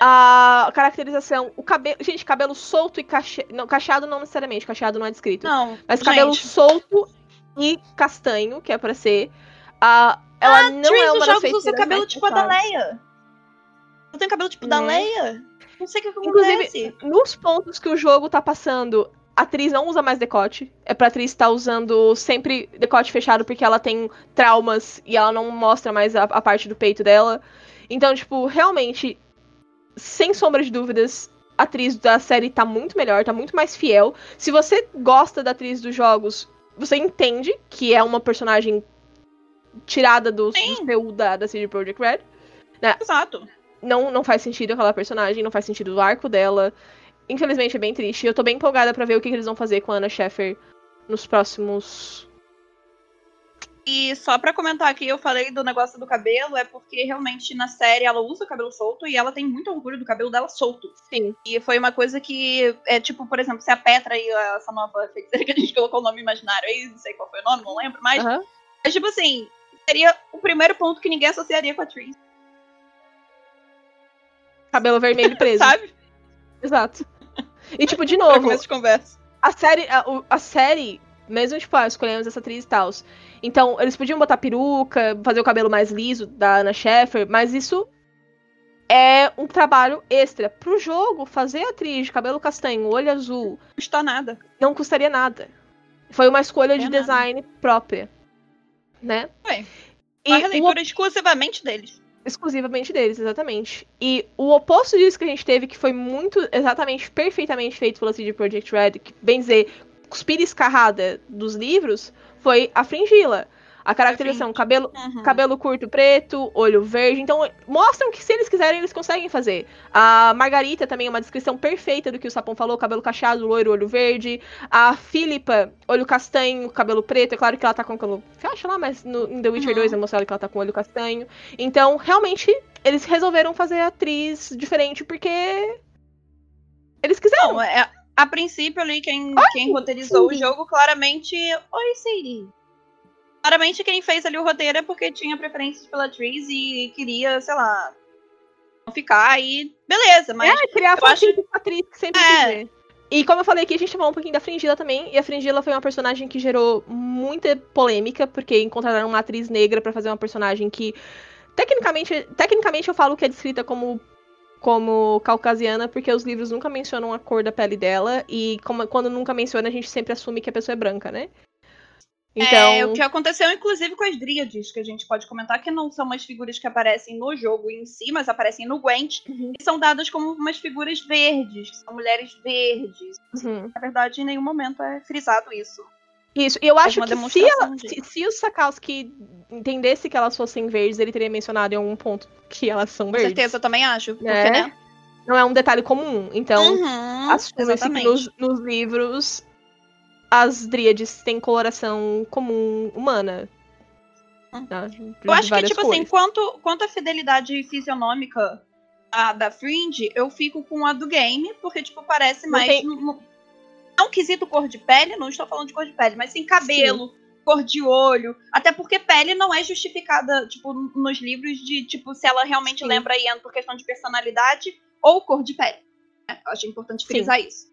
[SPEAKER 3] A caracterização, o cabelo. Gente, cabelo solto e cacheado. Não, cacheado não necessariamente, cacheado não é descrito.
[SPEAKER 2] Não.
[SPEAKER 3] Mas
[SPEAKER 2] gente,
[SPEAKER 3] cabelo solto e castanho, que é pra ser. A, ela não
[SPEAKER 2] Tris
[SPEAKER 3] é
[SPEAKER 2] dos
[SPEAKER 3] uma das
[SPEAKER 2] jogos usa cabelo tipo a da. Leia. Eu tenho cabelo tipo da
[SPEAKER 3] Né?
[SPEAKER 2] Leia. Não sei o que, que
[SPEAKER 3] Inclusive,
[SPEAKER 2] acontece.
[SPEAKER 3] nos pontos que o jogo tá passando, a atriz não usa mais decote. É pra atriz estar usando sempre decote fechado porque ela tem traumas e ela não mostra mais a, a parte do peito dela. Então, tipo, realmente, sem sombra de dúvidas, a atriz da série tá muito melhor, tá muito mais fiel. Se você gosta da atriz dos jogos, você entende que é uma personagem tirada do, do. CU da, da CD Projekt Red
[SPEAKER 2] Exato.
[SPEAKER 3] não, não faz sentido aquela personagem, não faz sentido o arco dela. Infelizmente é bem triste. Eu tô bem empolgada pra ver o que, que eles vão fazer com a Anna Sheffer nos próximos.
[SPEAKER 2] E só pra comentar aqui, eu falei do negócio do cabelo, é porque realmente na série ela usa o cabelo solto e ela tem muito orgulho do cabelo dela solto.
[SPEAKER 3] Sim.
[SPEAKER 2] E foi uma coisa que, é tipo, por exemplo, se a Petra aí, essa nova feiticeira que a gente colocou o nome imaginário aí, não sei qual foi o nome, não lembro, mas,
[SPEAKER 3] Aham.
[SPEAKER 2] mas tipo assim, seria o primeiro ponto que ninguém associaria com a Tris,
[SPEAKER 3] Cabelo vermelho preso.
[SPEAKER 2] sabe?
[SPEAKER 3] Exato. E tipo, de novo,
[SPEAKER 2] começo de conversa.
[SPEAKER 3] a série. A, a série, mesmo, tipo, ah, escolhemos essa atriz e tal. Então, eles podiam botar peruca, fazer o cabelo mais liso da Anna Sheffer, mas isso é um trabalho extra. Pro jogo, fazer a atriz de cabelo castanho, olho azul,
[SPEAKER 2] Não custa nada.
[SPEAKER 3] não custaria nada. Foi uma escolha
[SPEAKER 2] É
[SPEAKER 3] de
[SPEAKER 2] nada.
[SPEAKER 3] design própria, né?
[SPEAKER 2] Foi.
[SPEAKER 3] E
[SPEAKER 2] Uma
[SPEAKER 3] o
[SPEAKER 2] exclusivamente deles.
[SPEAKER 3] exclusivamente deles, exatamente. E o oposto disso que a gente teve, que foi muito, exatamente, perfeitamente feito pela CD Projekt Red, que, bem dizer, cuspida e escarrada dos livros, foi a Fringila. A caracterização, cabelo,
[SPEAKER 2] Uhum.
[SPEAKER 3] cabelo curto preto, olho verde. Então, mostram que se eles quiserem, eles conseguem fazer. A Margarita também é uma descrição perfeita do que o Sapão falou: cabelo cacheado, loiro, olho verde. A Philippa, olho castanho, cabelo preto. É claro que ela tá com cabelo. Fecha lá, mas no, em The Witcher
[SPEAKER 2] Uhum.
[SPEAKER 3] 2 é mostrado que ela tá com olho castanho. Então, realmente, eles resolveram fazer a atriz diferente porque. Eles quiseram.
[SPEAKER 2] Não, é, a princípio ali, quem, quem roteirizou o jogo, claramente. Oi, Siri. Claramente quem fez ali o roteiro é porque tinha preferências pela Tris e queria, sei lá, não ficar aí. Beleza, mas.
[SPEAKER 3] É, criar
[SPEAKER 2] eu acho-
[SPEAKER 3] a atriz que sempre
[SPEAKER 2] É.
[SPEAKER 3] E como eu falei aqui, a gente falou um pouquinho da Fringila também. E a Fringila foi uma personagem que gerou muita polêmica, porque encontraram uma atriz negra pra fazer uma personagem que. Tecnicamente, tecnicamente eu falo que é descrita como. Como caucasiana, porque os livros nunca mencionam a cor da pele dela, e como- quando nunca menciona, a gente sempre assume que a pessoa é branca, né? Então.
[SPEAKER 2] É, o que aconteceu, inclusive, com as Dríades, que a gente pode comentar que não são umas figuras que aparecem no jogo em si, mas aparecem no Gwent,
[SPEAKER 3] Uhum.
[SPEAKER 2] e são dadas como umas figuras verdes, que são mulheres verdes.
[SPEAKER 3] Uhum.
[SPEAKER 2] Na verdade, em nenhum momento é frisado isso.
[SPEAKER 3] Isso, e eu acho que se, ela,
[SPEAKER 2] de-
[SPEAKER 3] se, se o Sakowski entendesse que elas fossem verdes, ele teria mencionado em algum ponto que elas são
[SPEAKER 2] Com
[SPEAKER 3] verdes.
[SPEAKER 2] certeza, eu também acho. Porque,
[SPEAKER 3] É,
[SPEAKER 2] né?
[SPEAKER 3] Não é um detalhe comum. Então,
[SPEAKER 2] Uhum,
[SPEAKER 3] assume-se que nos, nos livros as dríades têm coloração comum humana.
[SPEAKER 2] Hum.
[SPEAKER 3] tá?
[SPEAKER 2] Eu acho que, tipo assim,
[SPEAKER 3] cores.
[SPEAKER 2] quanto, quanto à fidelidade fisionômica a, da Fringe, eu fico com a do game, porque, tipo, parece
[SPEAKER 3] Não
[SPEAKER 2] mais.
[SPEAKER 3] tem-
[SPEAKER 2] no- Não quesito cor de pele, não estou falando de cor de pele, mas sim cabelo, cor de olho. Até porque pele não é justificada, tipo, nos livros de, tipo, se ela realmente
[SPEAKER 3] Sim.
[SPEAKER 2] lembra Ian por questão de personalidade ou cor de pele. né? Eu acho importante
[SPEAKER 3] Sim.
[SPEAKER 2] frisar isso.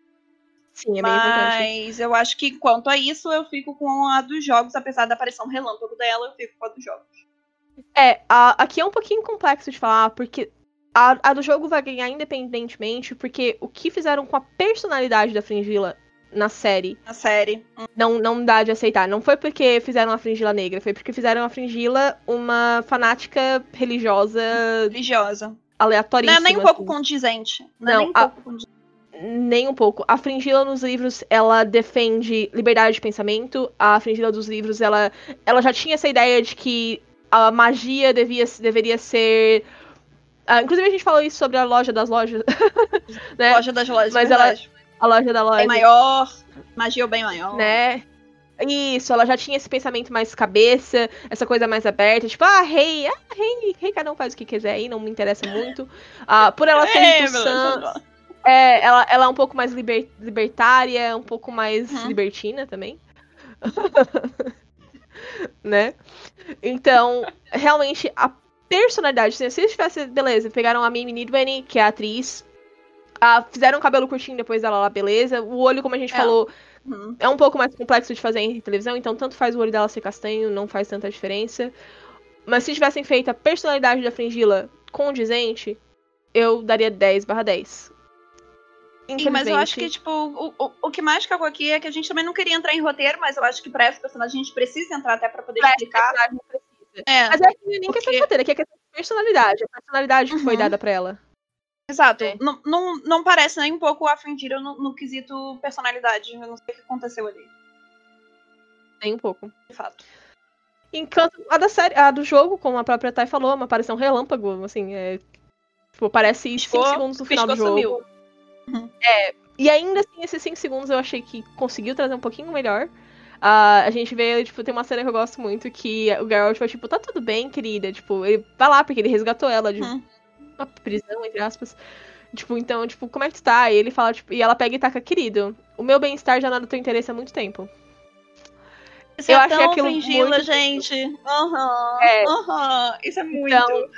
[SPEAKER 3] Sim, é bem importante.
[SPEAKER 2] Mas eu acho que quanto a isso, eu fico com a dos jogos, apesar da aparição relâmpago dela, eu fico com a dos jogos.
[SPEAKER 3] É, a- aqui é um pouquinho complexo de falar, porque a, a do jogo vai ganhar independentemente, porque o que fizeram com a personalidade da Fringila na série.
[SPEAKER 2] Na série.
[SPEAKER 3] Não, não dá de aceitar. Não foi porque fizeram a Fringila negra, foi porque fizeram a Fringila uma fanática religiosa
[SPEAKER 2] Religiosa. Não
[SPEAKER 3] aleatoríssima.
[SPEAKER 2] é nem um pouco
[SPEAKER 3] assim.
[SPEAKER 2] condizente. Não, é
[SPEAKER 3] Não,
[SPEAKER 2] nem um
[SPEAKER 3] a-
[SPEAKER 2] pouco condizente.
[SPEAKER 3] Nem um pouco. A Fringila nos livros, ela defende liberdade de pensamento. A Fringila dos livros, ela, ela já tinha essa ideia de que a magia devia, deveria ser. Ah, inclusive, a gente falou isso sobre a loja das lojas. né?
[SPEAKER 2] Loja das lojas.
[SPEAKER 3] Mas
[SPEAKER 2] verdade.
[SPEAKER 3] A loja da loja.
[SPEAKER 2] Bem maior. Magia bem maior.
[SPEAKER 3] né? Isso, ela já tinha esse pensamento mais cabeça, essa coisa mais aberta, tipo, ah, rei, ah, rei, rei, cada um faz o que quiser aí, não me interessa muito. Ah, por ela ser
[SPEAKER 2] É,
[SPEAKER 3] é, ela, ela é um pouco mais liber- libertária, um pouco mais
[SPEAKER 2] Uhum.
[SPEAKER 3] libertina também. né? Então, realmente, a personalidade, se eles tivessem, beleza, pegaram a Mimi Nidwani, que é a atriz, ah, fizeram o cabelo curtinho depois dela lá, beleza. O olho, como a gente
[SPEAKER 2] É.
[SPEAKER 3] falou,
[SPEAKER 2] Uhum.
[SPEAKER 3] é um pouco mais complexo de fazer em televisão, então tanto faz o olho dela ser castanho, não faz tanta diferença. Mas se tivessem feito a personalidade da Fringila condizente, eu daria 10 barra 10.
[SPEAKER 2] Sim, mas eu acho que, tipo, o, o, o que mais cagou aqui é que a gente também não queria entrar em roteiro, mas eu acho que pra essa personagem a gente precisa entrar até pra poder
[SPEAKER 3] Pra
[SPEAKER 2] explicar. É,
[SPEAKER 3] Mas é que nem questão de
[SPEAKER 2] Porque-
[SPEAKER 3] roteiro, é que é questão de personalidade. A personalidade que foi
[SPEAKER 2] Uhum.
[SPEAKER 3] dada pra ela.
[SPEAKER 2] Exato.
[SPEAKER 3] É.
[SPEAKER 2] Não, não, não parece nem um pouco a Frindira no, no quesito personalidade. Eu não sei o que aconteceu ali,
[SPEAKER 3] Tem um pouco.
[SPEAKER 2] de fato.
[SPEAKER 3] Enquanto a da série, a do jogo, como a própria Thay falou, é uma aparição relâmpago, assim, é. Tipo, aparece 5
[SPEAKER 2] Piscou,
[SPEAKER 3] segundos no final do jogo.
[SPEAKER 2] sumiu.
[SPEAKER 3] E ainda assim, esses 5 segundos eu achei que conseguiu trazer um pouquinho melhor. Ah, a gente vê, tipo, tem uma cena que eu gosto muito que o Geralt foi, tipo, tá tudo bem, querida. Tipo, ele vai lá porque ele resgatou ela de
[SPEAKER 2] Uhum.
[SPEAKER 3] Uma prisão, entre aspas. Tipo, então, tipo, como é que tu tá? E ele fala, tipo, e ela pega e taca, querido, o meu bem-estar já não é do teu interesse há muito tempo.
[SPEAKER 2] Isso
[SPEAKER 3] Eu
[SPEAKER 2] é
[SPEAKER 3] achei
[SPEAKER 2] tão
[SPEAKER 3] aquilo
[SPEAKER 2] Fringila,
[SPEAKER 3] muito
[SPEAKER 2] gente. Aham.
[SPEAKER 3] É.
[SPEAKER 2] Aham. Isso é muito.
[SPEAKER 3] Então-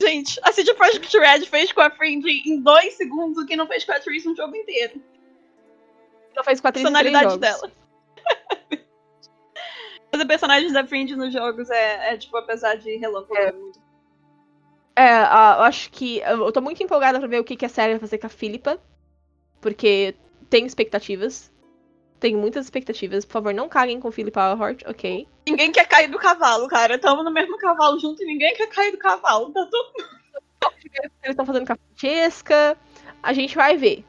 [SPEAKER 2] Gente, a CD Projekt Red fez com a Fringe em dois segundos o que não fez com a Triss no jogo inteiro.
[SPEAKER 3] Ela fez quatro
[SPEAKER 2] personalidade dela. Fazer personagens da Fringe nos jogos é, é, tipo, apesar de relâmpago.
[SPEAKER 3] É.
[SPEAKER 2] É. muito.
[SPEAKER 3] É, eu acho que. Eu tô muito empolgada pra ver o que, que a série vai fazer com a Philippa. Porque tenho expectativas. Tenho muitas expectativas. Por favor, não caguem com Philippa Earhart, ok?
[SPEAKER 2] Ninguém quer cair do cavalo, cara. Tamo no mesmo cavalo junto e ninguém quer cair do cavalo. Tá tudo...
[SPEAKER 3] Eles estão fazendo com a Francesca. A gente vai ver.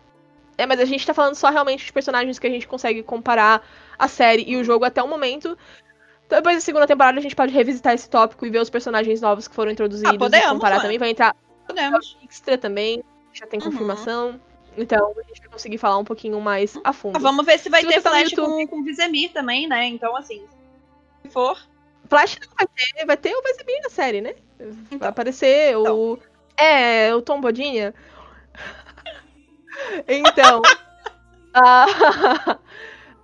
[SPEAKER 3] É, mas a gente tá falando só realmente de personagens que a gente consegue comparar a série e o jogo até o momento. Depois da segunda temporada a gente pode revisitar esse tópico e ver os personagens novos que foram introduzidos
[SPEAKER 2] Ah, podemos,
[SPEAKER 3] e comparar
[SPEAKER 2] ué.
[SPEAKER 3] também. Vai entrar
[SPEAKER 2] Podemos.
[SPEAKER 3] extra também, já tem
[SPEAKER 2] Uhum.
[SPEAKER 3] confirmação. Então a gente vai conseguir falar um pouquinho mais a fundo.
[SPEAKER 2] Ah, vamos ver se vai
[SPEAKER 3] Se
[SPEAKER 2] ter
[SPEAKER 3] tá
[SPEAKER 2] flash
[SPEAKER 3] YouTube-
[SPEAKER 2] com, com Vizemir também, né? Então, assim, se for.
[SPEAKER 3] Flash não vai ter, vai ter o Vesemir na série, né? Vai
[SPEAKER 2] Então.
[SPEAKER 3] aparecer o. É, o Tom Bodinha. então. ah,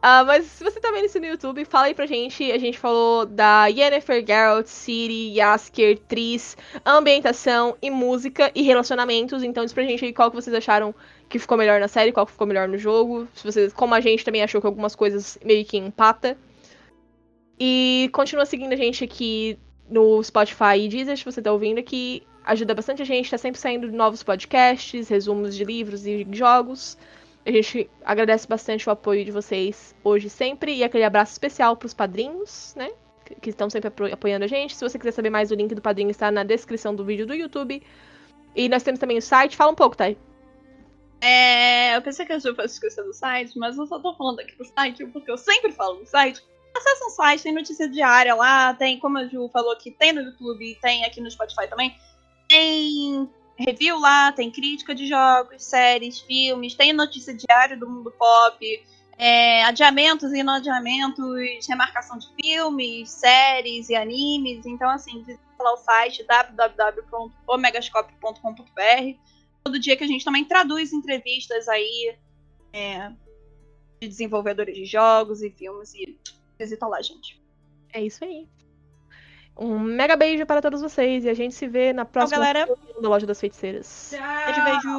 [SPEAKER 3] ah, mas se você tá vendo isso no YouTube, fala aí pra gente. A gente falou da Yennefer, Geralt, Ciri, Yasker, Tris, ambientação e música e relacionamentos. Então diz pra gente aí qual que vocês acharam que ficou melhor na série, qual que ficou melhor no jogo. Se vocês, como a gente também achou que algumas coisas meio que empata. E continua seguindo a gente aqui no Spotify e Deezer, se você tá ouvindo aqui. Ajuda bastante a gente, tá sempre saindo novos podcasts, resumos de livros e jogos. A gente agradece bastante o apoio de vocês hoje sempre. E aquele abraço especial pros padrinhos, né? que- estão sempre apoiando a gente. Se você quiser saber mais, o link do padrinho está na descrição do vídeo do YouTube. E nós temos também o site. Fala um pouco, Thay.
[SPEAKER 2] É, eu pensei que a Ju fosse esquecer do site, mas eu só tô falando aqui do site porque eu sempre falo no site. Acesse o site, tem notícia diária lá, tem, como a Ju falou aqui, tem no YouTube, tem aqui no Spotify também. Tem review lá, tem crítica de jogos, séries, filmes, tem notícia diária do mundo pop, é, adiamentos e não adiamentos, remarcação de filmes, séries e animes. Então, assim, visita lá o site www.omegascope.com.br todo dia que a gente também traduz entrevistas aí é, de desenvolvedores de jogos e filmes e visita lá, gente.
[SPEAKER 3] É isso aí. Um mega beijo para todos vocês. E a gente se vê na próxima
[SPEAKER 2] galera.
[SPEAKER 3] reunião da Loja das Feiticeiras.
[SPEAKER 2] Beijo, beijo.